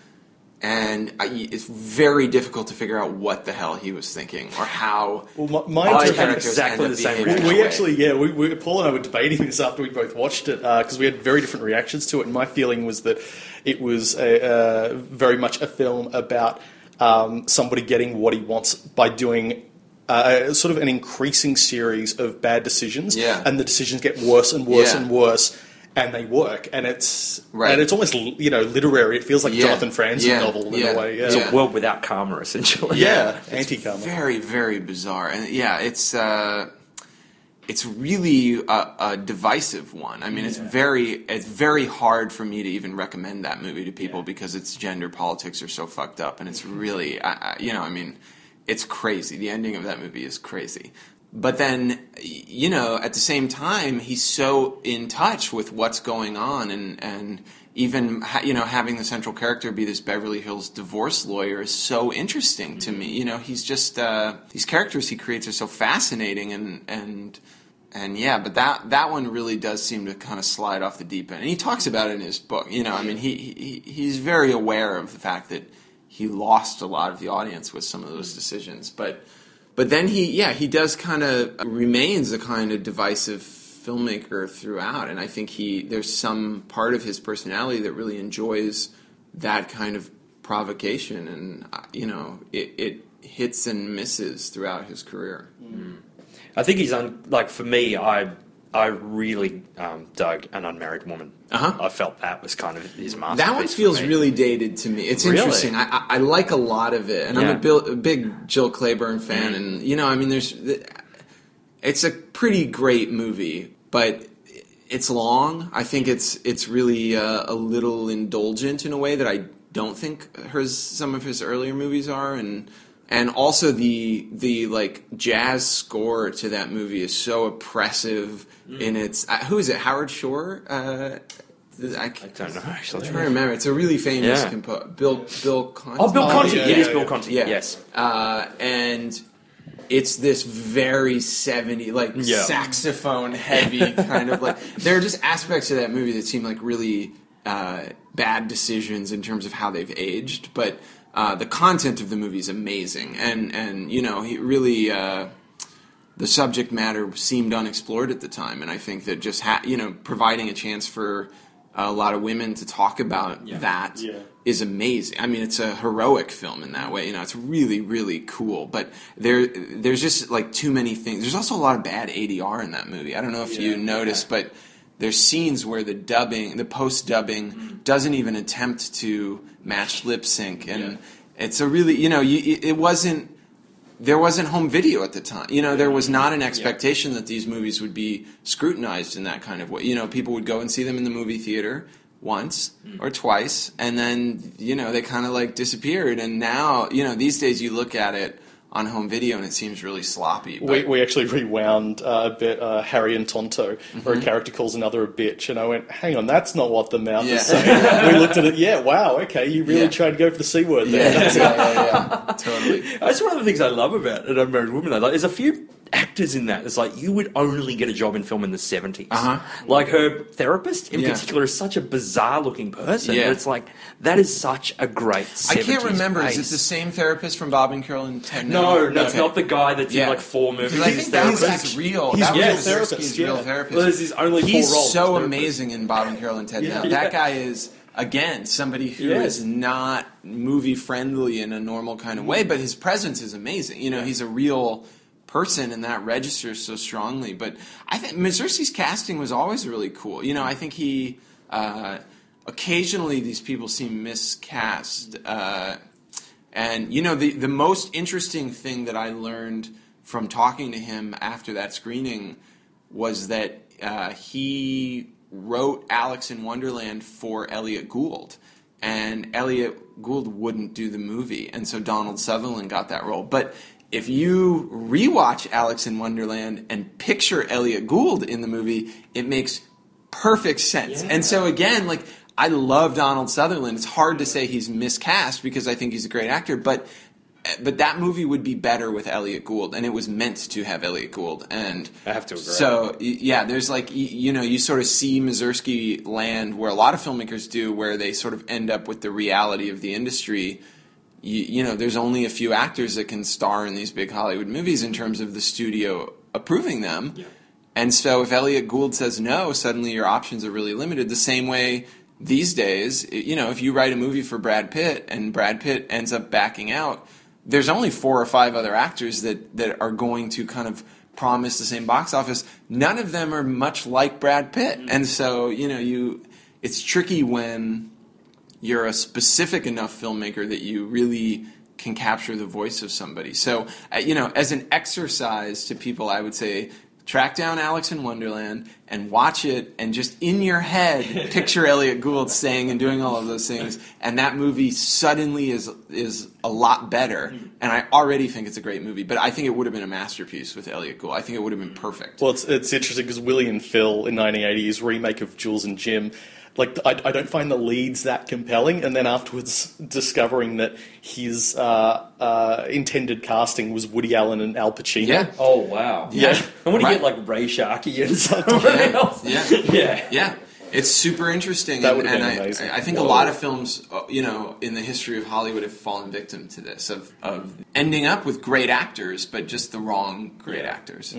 And I, it's very difficult to figure out what the hell he was thinking or how Well, my, my I his had characters exactly end up the same reaction. that We actually, yeah, we, we, Paul and I were debating this after we both watched it because we had very different reactions to it. And my feeling was that it was a, uh, very much a film about um, somebody getting what he wants by doing. Uh, sort of an increasing series of bad decisions, Yeah. and the decisions get worse and worse Yeah. and worse, and they work, and it's Right. and it's almost you know literary. It feels like Yeah. Jonathan Franzen Yeah. novel in Yeah. a way. Yeah, It's a world without karma, essentially. yeah, It's anti-karma. Very, very bizarre, and yeah, it's uh, it's really a, a divisive one. I mean, it's very it's very hard for me to even recommend that movie to people because its gender politics are so fucked up, and it's really, I, I, you know, I mean, it's crazy. The ending of that movie is crazy. But then, you know, at the same time, he's so in touch with what's going on, and and even ha- you know having the central character be this Beverly Hills divorce lawyer is so interesting to me. You know, he's just uh, these characters he creates are so fascinating, and and and yeah, but that that one really does seem to kind of slide off the deep end. And he talks about it in his book. You know, I mean, he, he he's very aware of the fact that he lost a lot of the audience with some of those decisions, but. But then he, yeah, he does kind of remains a kind of divisive filmmaker throughout, and I think he there's some part of his personality that really enjoys that kind of provocation, and uh, you know, it, it hits and misses throughout his career. I think he's un- like for me. I I really um, dug an unmarried woman. Uh-huh. I felt that was kind of his masterpiece. That one feels really dated to me. It's Really? interesting. I, I, like a lot of it, and I'm a, Bill, a big Jill Clayburgh fan. And you know, I mean, there's it's a pretty great movie, but it's long. I think it's it's really uh, a little indulgent in a way that I don't think hers some of his earlier movies are, and and also the the like jazz score to that movie is so oppressive in its uh, who is it Howard Shore. Uh, I, I don't know actually. I'm trying to remember. It's a really famous Yeah. composer, Bill Bill Conti. Oh, Bill Oh, Conti. yeah, yes, yeah, Bill yeah. Conti. Yeah. Yes. Uh, and it's this very 70 like Yeah. saxophone heavy <laughs> kind of like there are just aspects of that movie that seem like really uh, bad decisions in terms of how they've aged but uh, the content of the movie is amazing and and you know he really uh, the subject matter seemed unexplored at the time, and I think that just ha- you know providing a chance for a lot of women to talk about that is Yeah. amazing. I mean, it's a heroic film in that way. You know, it's really really cool. But there there's just like too many things. There's also a lot of bad ADR in that movie. I don't know if you noticed, but there's scenes where the dubbing, the post dubbing, doesn't even attempt to match lip sync, and it's a really you know you, it it wasn't there wasn't home video at the time. You know, there was not an expectation that these movies would be scrutinized in that kind of way. You know, people would go and see them in the movie theater once hmm. or twice, and then you know they kind of like disappeared. And now, you know, these days you look at it on home video and it seems really sloppy. But We, we actually rewound uh, a bit uh, Harry and Tonto, where Mm-hmm. a character calls another a bitch, and I went, "Hang on, that's not what the mouth Yeah. is saying." <laughs> we looked at it, yeah, wow, okay, you really Yeah. tried to go for the c word yeah, there. yeah, yeah, <laughs> yeah, totally. That's one of the things I love about an unmarried woman. Though. Like, there's a few actors in that. It's like you would only get a job in film in the 70s. Uh-huh. Like her therapist in Yeah. particular is such a bizarre looking person. Yeah. It's like that is such a great. 70s I can't remember. Is it the same therapist from Bob and Carol and Ted? No, no, it's Okay. not the guy that's Yeah. in like four movies. I He's think that was therapist. his real. He's that was therapist, real therapist. Well, his only He's roles, so amazing in Bob and Carol and Ted. now that guy is again somebody who is not movie friendly in a normal kind of way, but his presence is amazing. You know, he's a real person, and that registers so strongly. But I think Mazursky's casting was always really cool. You know, I think he. Uh, occasionally, these people seem miscast. Uh, and you know, the the most interesting thing that I learned from talking to him after that screening was that uh, he wrote Alex in Wonderland for Elliot Gould, and Elliot Gould wouldn't do the movie, and so Donald Sutherland got that role. But if you rewatch Alex in Wonderland and picture Elliot Gould in the movie, it makes perfect sense. And so again, like I love Donald Sutherland. It's hard to say he's miscast because I think he's a great actor, but but that movie would be better with Elliot Gould, and it was meant to have Elliot Gould. And I have to agree. So yeah, there's like you know you sort of see Mazursky land where a lot of filmmakers do, where they sort of end up with the reality of the industry. You, you know, there's only a few actors that can star in these big Hollywood movies in terms of the studio approving them. And so if Elliot Gould says no, suddenly your options are really limited. The same way these days, you know, if you write a movie for Brad Pitt and Brad Pitt ends up backing out, there's only four or five other actors that, that are going to kind of promise the same box office. None of them are much like Brad Pitt. Mm-hmm. And so, you know, you it's tricky when you're a specific enough filmmaker that you really can capture the voice of somebody. So, uh, you know, as an exercise to people, I would say track down Alex in Wonderland and watch it and just in your head <laughs> picture Elliot Gould saying and doing all of those things. And that movie suddenly is is a lot better. And I already think it's a great movie but I think it would have been a masterpiece with Elliot Gould. I think it would have been perfect. Well, it's, it's interesting because Willie and Phil in 1980's remake of Jules and Jim, like I, I don't find the leads that compelling, and then afterwards discovering that his uh, uh, intended casting was Woody Allen and Al Pacino. yeah Oh wow! Yeah. and when you Right. get like Ray Sharkey and <laughs> someone Yeah. else, Yeah. yeah, Yeah, it's super interesting, That and, would've and been I, amazing. I think a lot of films, uh, you know, in the history of Hollywood have fallen victim to this of, of ending up with great actors, but just the wrong great actors.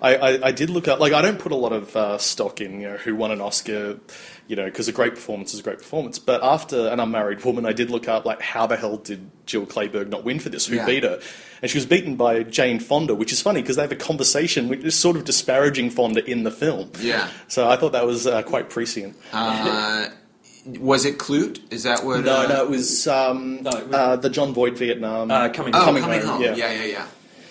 I, I, I did look up, like, I don't put a lot of uh, stock in, you know, who won an Oscar, you know, because a great performance is a great performance. But after An Unmarried Woman, I did look up, like, how the hell did Jill Clayburgh not win for this? Who Yeah. beat her? And she was beaten by Jane Fonda, which is funny because they have a conversation which is sort of disparaging Fonda in the film. Yeah. So I thought that was uh, quite prescient. Uh, was it Klute? Is that what? no, uh, no, it was, um, No, it was- uh, the Jon Voight Vietnam. Uh, Coming Oh, Coming coming, Home, home. yeah. Yeah, yeah, yeah.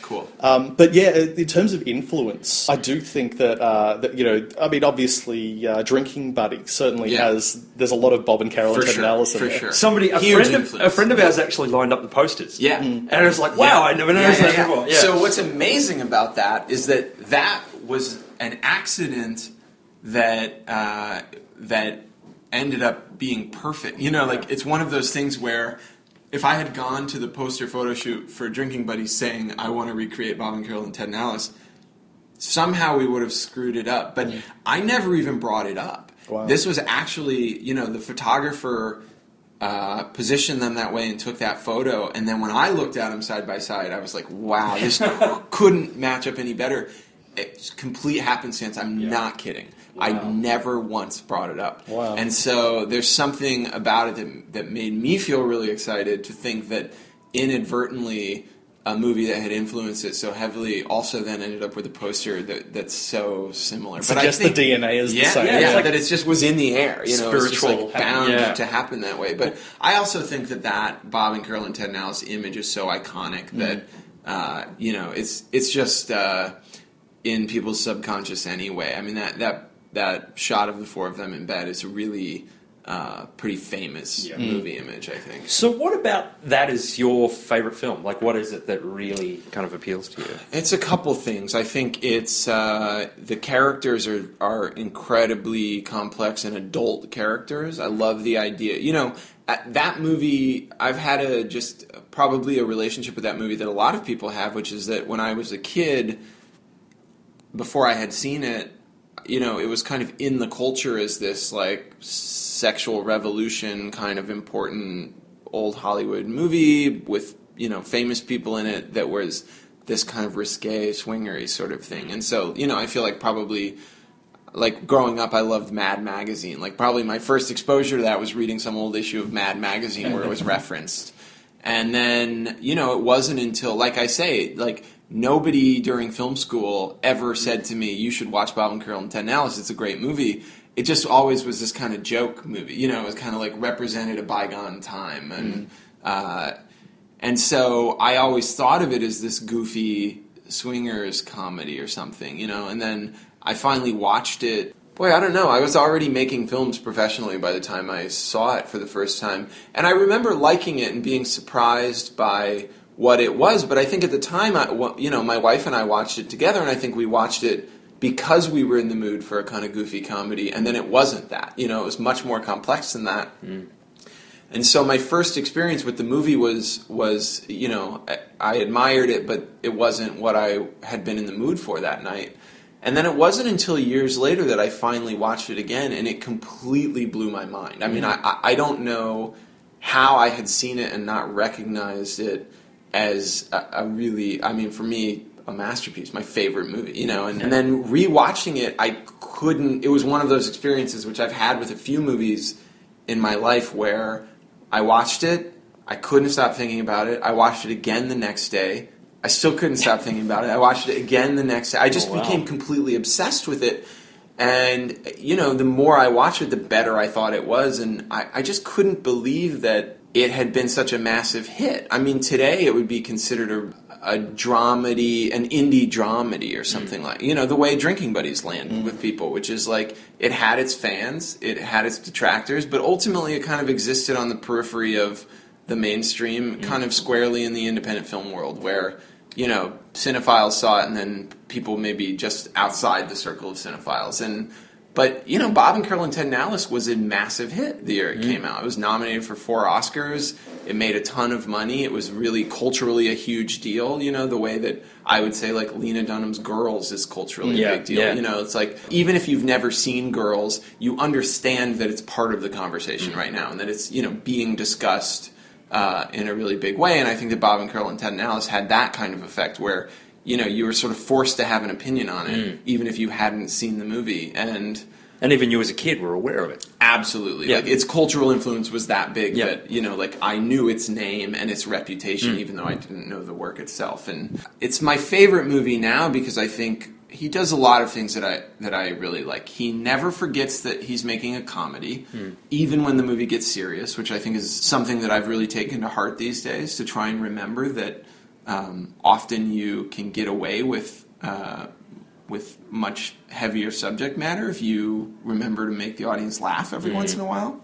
Cool. Um, but yeah, in terms of influence, I do think that, uh, that you know, I mean, obviously, uh, Drinking Buddy certainly Yeah. has. There's a lot of Bob and Carol For and Ted sure, Allison for there. sure. Somebody, a Huge friend, of, a friend of ours actually lined up the posters. Yeah. and it was like, wow, I never Yeah, noticed yeah, that yeah. before. Yeah. So what's amazing about that is that that was an accident that uh, that ended up being perfect. You know, like it's one of those things where if I had gone to the poster photo shoot for Drinking Buddies saying I want to recreate Bob and Carol and Ted and Alice, somehow we would have screwed it up. But I never even brought it up. Wow. This was actually, you know, the photographer uh, positioned them that way and took that photo. And then when I looked at them side by side, I was like, wow, this <laughs> couldn't match up any better. It's complete happenstance. I'm not kidding. I never once brought it up. Wow. And so there's something about it that, that made me feel really excited to think that inadvertently a movie that had influenced it so heavily also then ended up with a poster that, that's so similar. So just the DNA is the yeah, same. Yeah, it's like- that it just was in the air. You know, it's just like bound yeah. to happen that way. But I also think that that Bob and Carol and Ted and Alice image is so iconic that uh, you know it's it's just uh, in people's subconscious anyway. I mean that that that shot of the four of them in bed is a really uh, pretty famous movie image. I think. So, what about that is your favorite film? Like, what is it that really kind of appeals to you? It's a couple things. I think it's uh, the characters are are incredibly complex and adult characters. I love the idea. You know, at that movie, I've had a just probably a relationship with that movie that a lot of people have, which is that when I was a kid, before I had seen it, you know, it was kind of in the culture as this like sexual revolution kind of important old Hollywood movie with, you know, famous people in it that was this kind of risque swingery sort of thing. And so, you know, I feel like probably like growing up I loved Mad magazine. Like probably my first exposure to that was reading some old issue of Mad magazine where it was <laughs> referenced. And then, you know, it wasn't until, like I say, like nobody during film school ever said to me, "You should watch Bob and Carol and Ted and Alice. It's a great movie." It just always was this kind of joke movie. You know, it was kind of like represented a bygone time, and uh, and so I always thought of it as this goofy swingers comedy or something. You know, and then. I finally watched it. Boy, I don't know. I was already making films professionally by the time I saw it for the first time. And I remember liking it and being surprised by what it was. But I think at the time, I, you know, my wife and I watched it together, and I think we watched it because we were in the mood for a kind of goofy comedy. And then it wasn't that. You know, it was much more complex than that. Mm. And so my first experience with the movie was was you know I, I admired it, but it wasn't what I had been in the mood for that night. And then it wasn't until years later that I finally watched it again, and it completely blew my mind. I mean, mm-hmm. I, I don't know how I had seen it and not recognized it as a, a, really, I mean, for me, a masterpiece, my favorite movie, you know. And, and then rewatching it, I couldn't, it was one of those experiences which I've had with a few movies in my life where I watched it, I couldn't stop thinking about it, I watched it again the next day I still couldn't stop thinking about it. I watched it again the next day. I just oh, wow. became completely obsessed with it. And, you know, the more I watched it, the better I thought it was. And I, I just couldn't believe that it had been such a massive hit. I mean, today it would be considered a, a dramedy, an indie dramedy or something mm. like, you know, the way Drinking Buddies land mm. with people, which is like it had its fans, it had its detractors, but ultimately it kind of existed on the periphery of the mainstream, mm. kind of squarely in the independent film world, where you know cinephiles saw it, and then people maybe just outside the circle of cinephiles. And but you know, Bob and Carol and Ted and Alice was a massive hit the year it mm. came out. It was nominated for four Oscars. It made a ton of money. It was really culturally a huge deal. You know, the way that I would say like Lena Dunham's Girls is culturally yeah, a big deal. Yeah. You know, it's like even if you've never seen Girls, you understand that it's part of the conversation mm. right now, and that it's you know being discussed uh, in a really big way. And I think that Bob and Carol and Ted and Alice had that kind of effect where you know you were sort of forced to have an opinion on it, mm. even if you hadn't seen the movie. And and even you as a kid were aware of it. Absolutely, yeah. like its cultural influence was that big yeah. that you know, like I knew its name and its reputation, mm. even though I didn't know the work itself. And it's my favorite movie now because I think he does a lot of things that I that I really like. He never forgets that he's making a comedy, hmm. even when the movie gets serious, which I think is something that I've really taken to heart these days. To try and remember that um, often you can get away with uh, with much heavier subject matter if you remember to make the audience laugh every hmm. once in a while.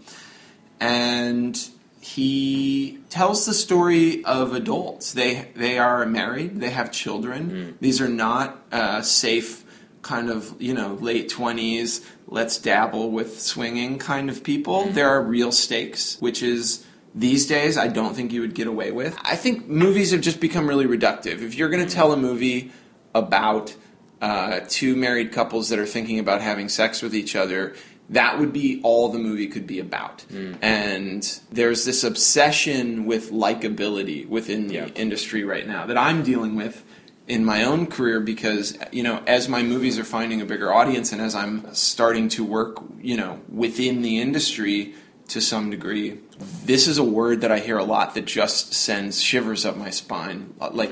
And he tells the story of adults. They they are married. They have children. Mm. These are not uh, safe kind of you know late twenties. Let's dabble with swinging kind of people. Mm. There are real stakes, which is these days I don't think you would get away with. I think movies have just become really reductive. If you're going to tell a movie about uh, two married couples that are thinking about having sex with each other, that would be all the movie could be about. Mm. And there's this obsession with likability within the yeah. industry right now that I'm dealing with in my own career because you know as my movies are finding a bigger audience and as I'm starting to work you know within the industry to some degree this is a word that I hear a lot that just sends shivers up my spine like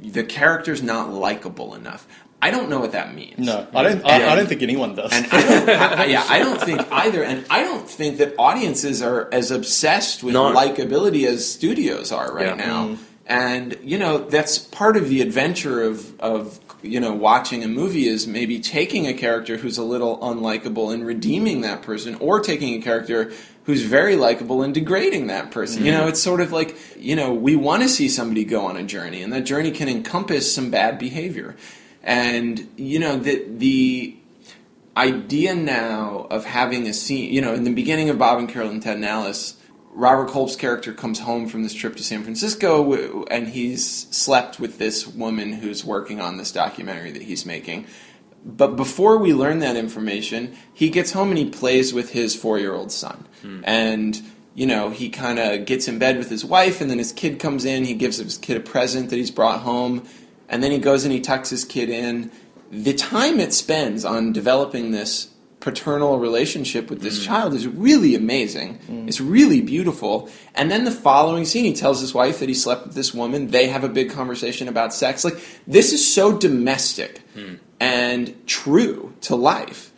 the character's not likable enough I don't know what that means. No, I don't. I, I, don't think anyone does. And I don't, I, yeah, I don't think either. And I don't think that audiences are as obsessed with no. likability as studios are right yeah. now. Mm. And you know that's part of the adventure of of you know watching a movie is maybe taking a character who's a little unlikable and redeeming that person, or taking a character who's very likable and degrading that person. Mm-hmm. You know, it's sort of like, you know, we want to see somebody go on a journey, and that journey can encompass some bad behavior. And you know the the idea now of having a scene, you know, in the beginning of Bob and Carol and Ted and Alice, Robert Culp's character comes home from this trip to San Francisco and he's slept with this woman who's working on this documentary that he's making. But before we learn that information, he gets home and he plays with his four year old son. Hmm. And, you know, he kind of gets in bed with his wife, and then his kid comes in. He gives his kid a present that he's brought home and then he goes and he tucks his kid in. The time it spends on developing this paternal relationship with this mm. child is really amazing. Mm. It's really beautiful. And then the following scene, he tells his wife that he slept with this woman. They have a big conversation about sex. Like, this is so domestic mm. and true to life.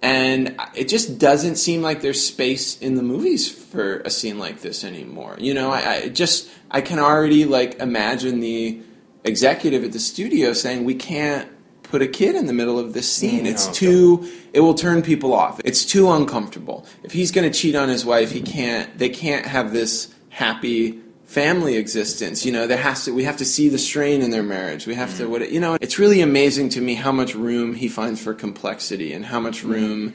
And it just doesn't seem like there's space in the movies for a scene like this anymore. You know, I, I just, I can already, like, imagine the executive at the studio saying we can't put a kid in the middle of this scene. Mm, it's too. It will turn people off. It's too uncomfortable. If he's going to cheat on his wife, he can't. They can't have this happy family existence. You know, there has to. We have to see the strain in their marriage. We have to. Mm. What you know. It's really amazing to me how much room he finds for complexity and how much mm. room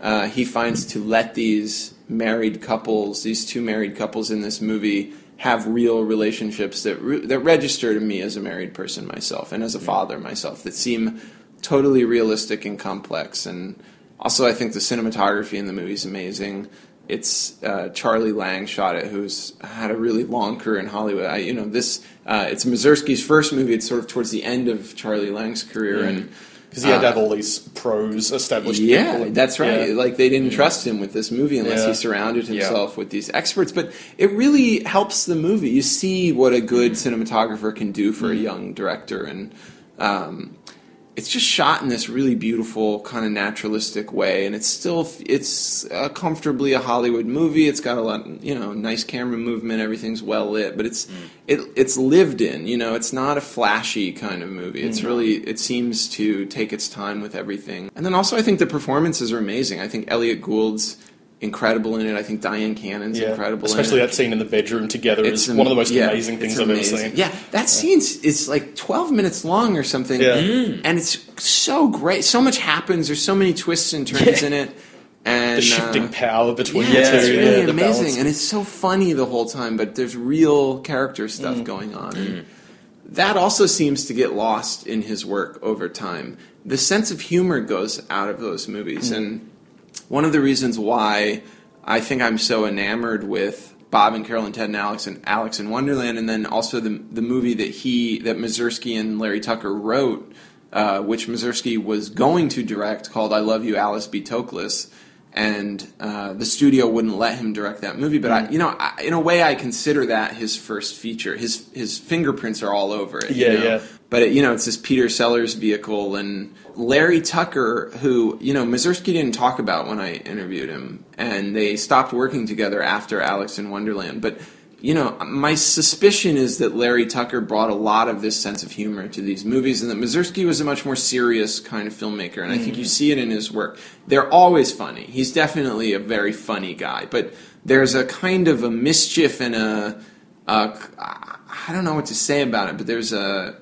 uh, he finds to let these married couples, these two married couples in this movie, have real relationships that re- that register to me as a married person myself and as a father myself that seem totally realistic and complex. And also, I think the cinematography in the movie is amazing. It's uh, Charlie Lang shot it, who's had a really long career in Hollywood. I, you know, this uh, it's Mazursky's first movie. It's sort of towards the end of Charlie Lang's career, and Because he had to Uh, have all these pros established. yeah, people. that's right. Yeah. Like they didn't trust him with this movie unless Yeah. he surrounded himself with these experts. But it really helps the movie. You see what a good cinematographer can do for a young director, and um, it's just shot in this really beautiful kind of naturalistic way. And it's still it's uh, comfortably a Hollywood movie. It's got a lot, you know, nice camera movement. Everything's well lit, but it's it it's lived in. You know, it's not a flashy kind of movie. It's really it seems to take its time with everything. And then also, I think the performances are amazing. I think Elliot Gould's incredible in it. I think Dyan Cannon's Yeah. incredible. Especially in it. that scene in the bedroom together It's is am- one of the most yeah, amazing things it's I've amazing. ever seen. Yeah, that scene's is like twelve minutes long or something, Yeah. and it's so great. So much happens. There's so many twists and turns in it, and The shifting uh, power between yeah, the two. it's really yeah, amazing, balance. and it's so funny the whole time. But there's real character stuff Mm. going on, and that also seems to get lost in his work over time. The sense of humor goes out of those movies, and one of the reasons why I think I'm so enamored with Bob and Carol and Ted and Alex and Alex in Wonderland, and then also the the movie that he that Mazursky and Larry Tucker wrote, uh, which Mazursky was going to direct, called "I Love You, Alice B. Toklas." And uh, the studio wouldn't let him direct that movie, but I, you know, I, in a way, I consider that his first feature. His his fingerprints are all over it. you know? yeah. But it, you know, it's this Peter Sellers vehicle, and Larry Tucker, who you know Mazursky didn't talk about when I interviewed him, and they stopped working together after Alex in Wonderland. But you know, my suspicion is that Larry Tucker brought a lot of this sense of humor to these movies, and that Mazursky was a much more serious kind of filmmaker. And I think you mm. see it in his work. They're always funny. He's definitely a very funny guy, but there's a kind of a mischief and a, a I don't know what to say about it, but there's a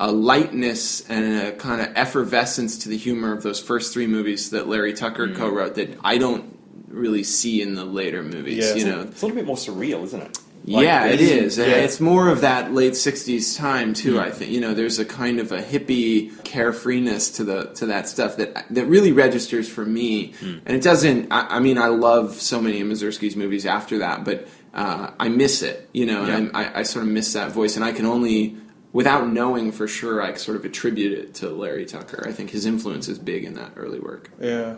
a lightness and a kind of effervescence to the humor of those first three movies that Larry Tucker Mm. co-wrote that I don't really see in the later movies. Yeah. You know, It's a little bit more surreal, isn't it? Like, yeah, it there's- yeah. It's more of that late '60s time too. I think you know, there's a kind of a hippie carefreeness to the to that stuff that that really registers for me. And it doesn't. I, I mean, I love so many of Mazursky's movies after that, but uh, I miss it. You know, and I, I, I sort of miss that voice, and I can only. Without knowing for sure, I sort of attribute it to Larry Tucker. I think his influence is big in that early work. Yeah,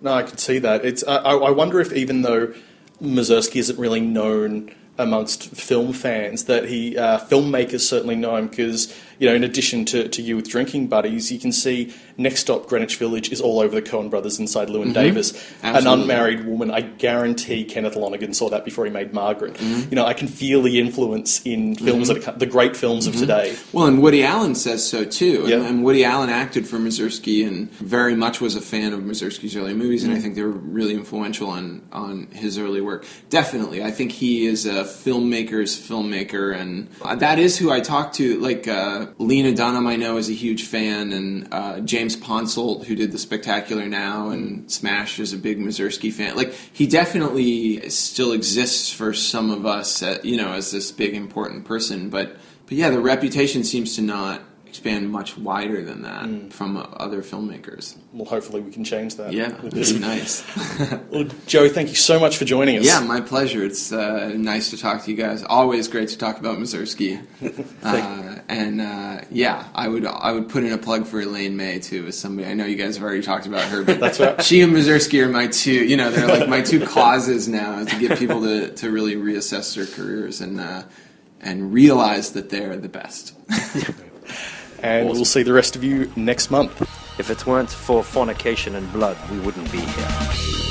no, I can see that. It's. I, I wonder if even though Mazursky isn't really known amongst film fans, that he uh, filmmakers certainly know him because you know, in addition to, to you with Drinking Buddies, you can see Next Stop Greenwich Village is all over the Coen Brothers inside Llewyn Davis. An unmarried woman. I guarantee Kenneth Lonergan saw that before he made Margaret. Mm-hmm. You know, I can feel the influence in films that are, the great films of today. Well, and Woody Allen says so too. And, Yeah. and Woody Allen acted for Mazursky and very much was a fan of Mazursky's early movies, and I think they were really influential on on his early work. Definitely, I think he is a filmmaker's filmmaker, and uh, that is who I talk to. Like uh, Lena Dunham, I know is a huge fan, and uh, James Ponsoldt, who did The Spectacular Now and Smash, is a big Mazursky fan. Like he definitely still exists for some of us, uh, you know, as this big important person, but. But yeah, the reputation seems to not expand much wider than that from uh, other filmmakers. Well, hopefully we can change that. Yeah, it'd be nice. <laughs> Well, Joe, thank you so much for joining us. yeah, my pleasure. It's uh, nice to talk to you guys. Always great to talk about Mazursky. <laughs> uh, and uh, yeah, I would I would put in a plug for Elaine May too as somebody. I know you guys have already talked about her, but <laughs> That's right. she and Mazursky are my two. You know, they're like my two causes now to get people to, to really reassess their careers and uh, and realize that they're the best. And we'll see the rest of you next month. If it weren't for fornication and blood, we wouldn't be here.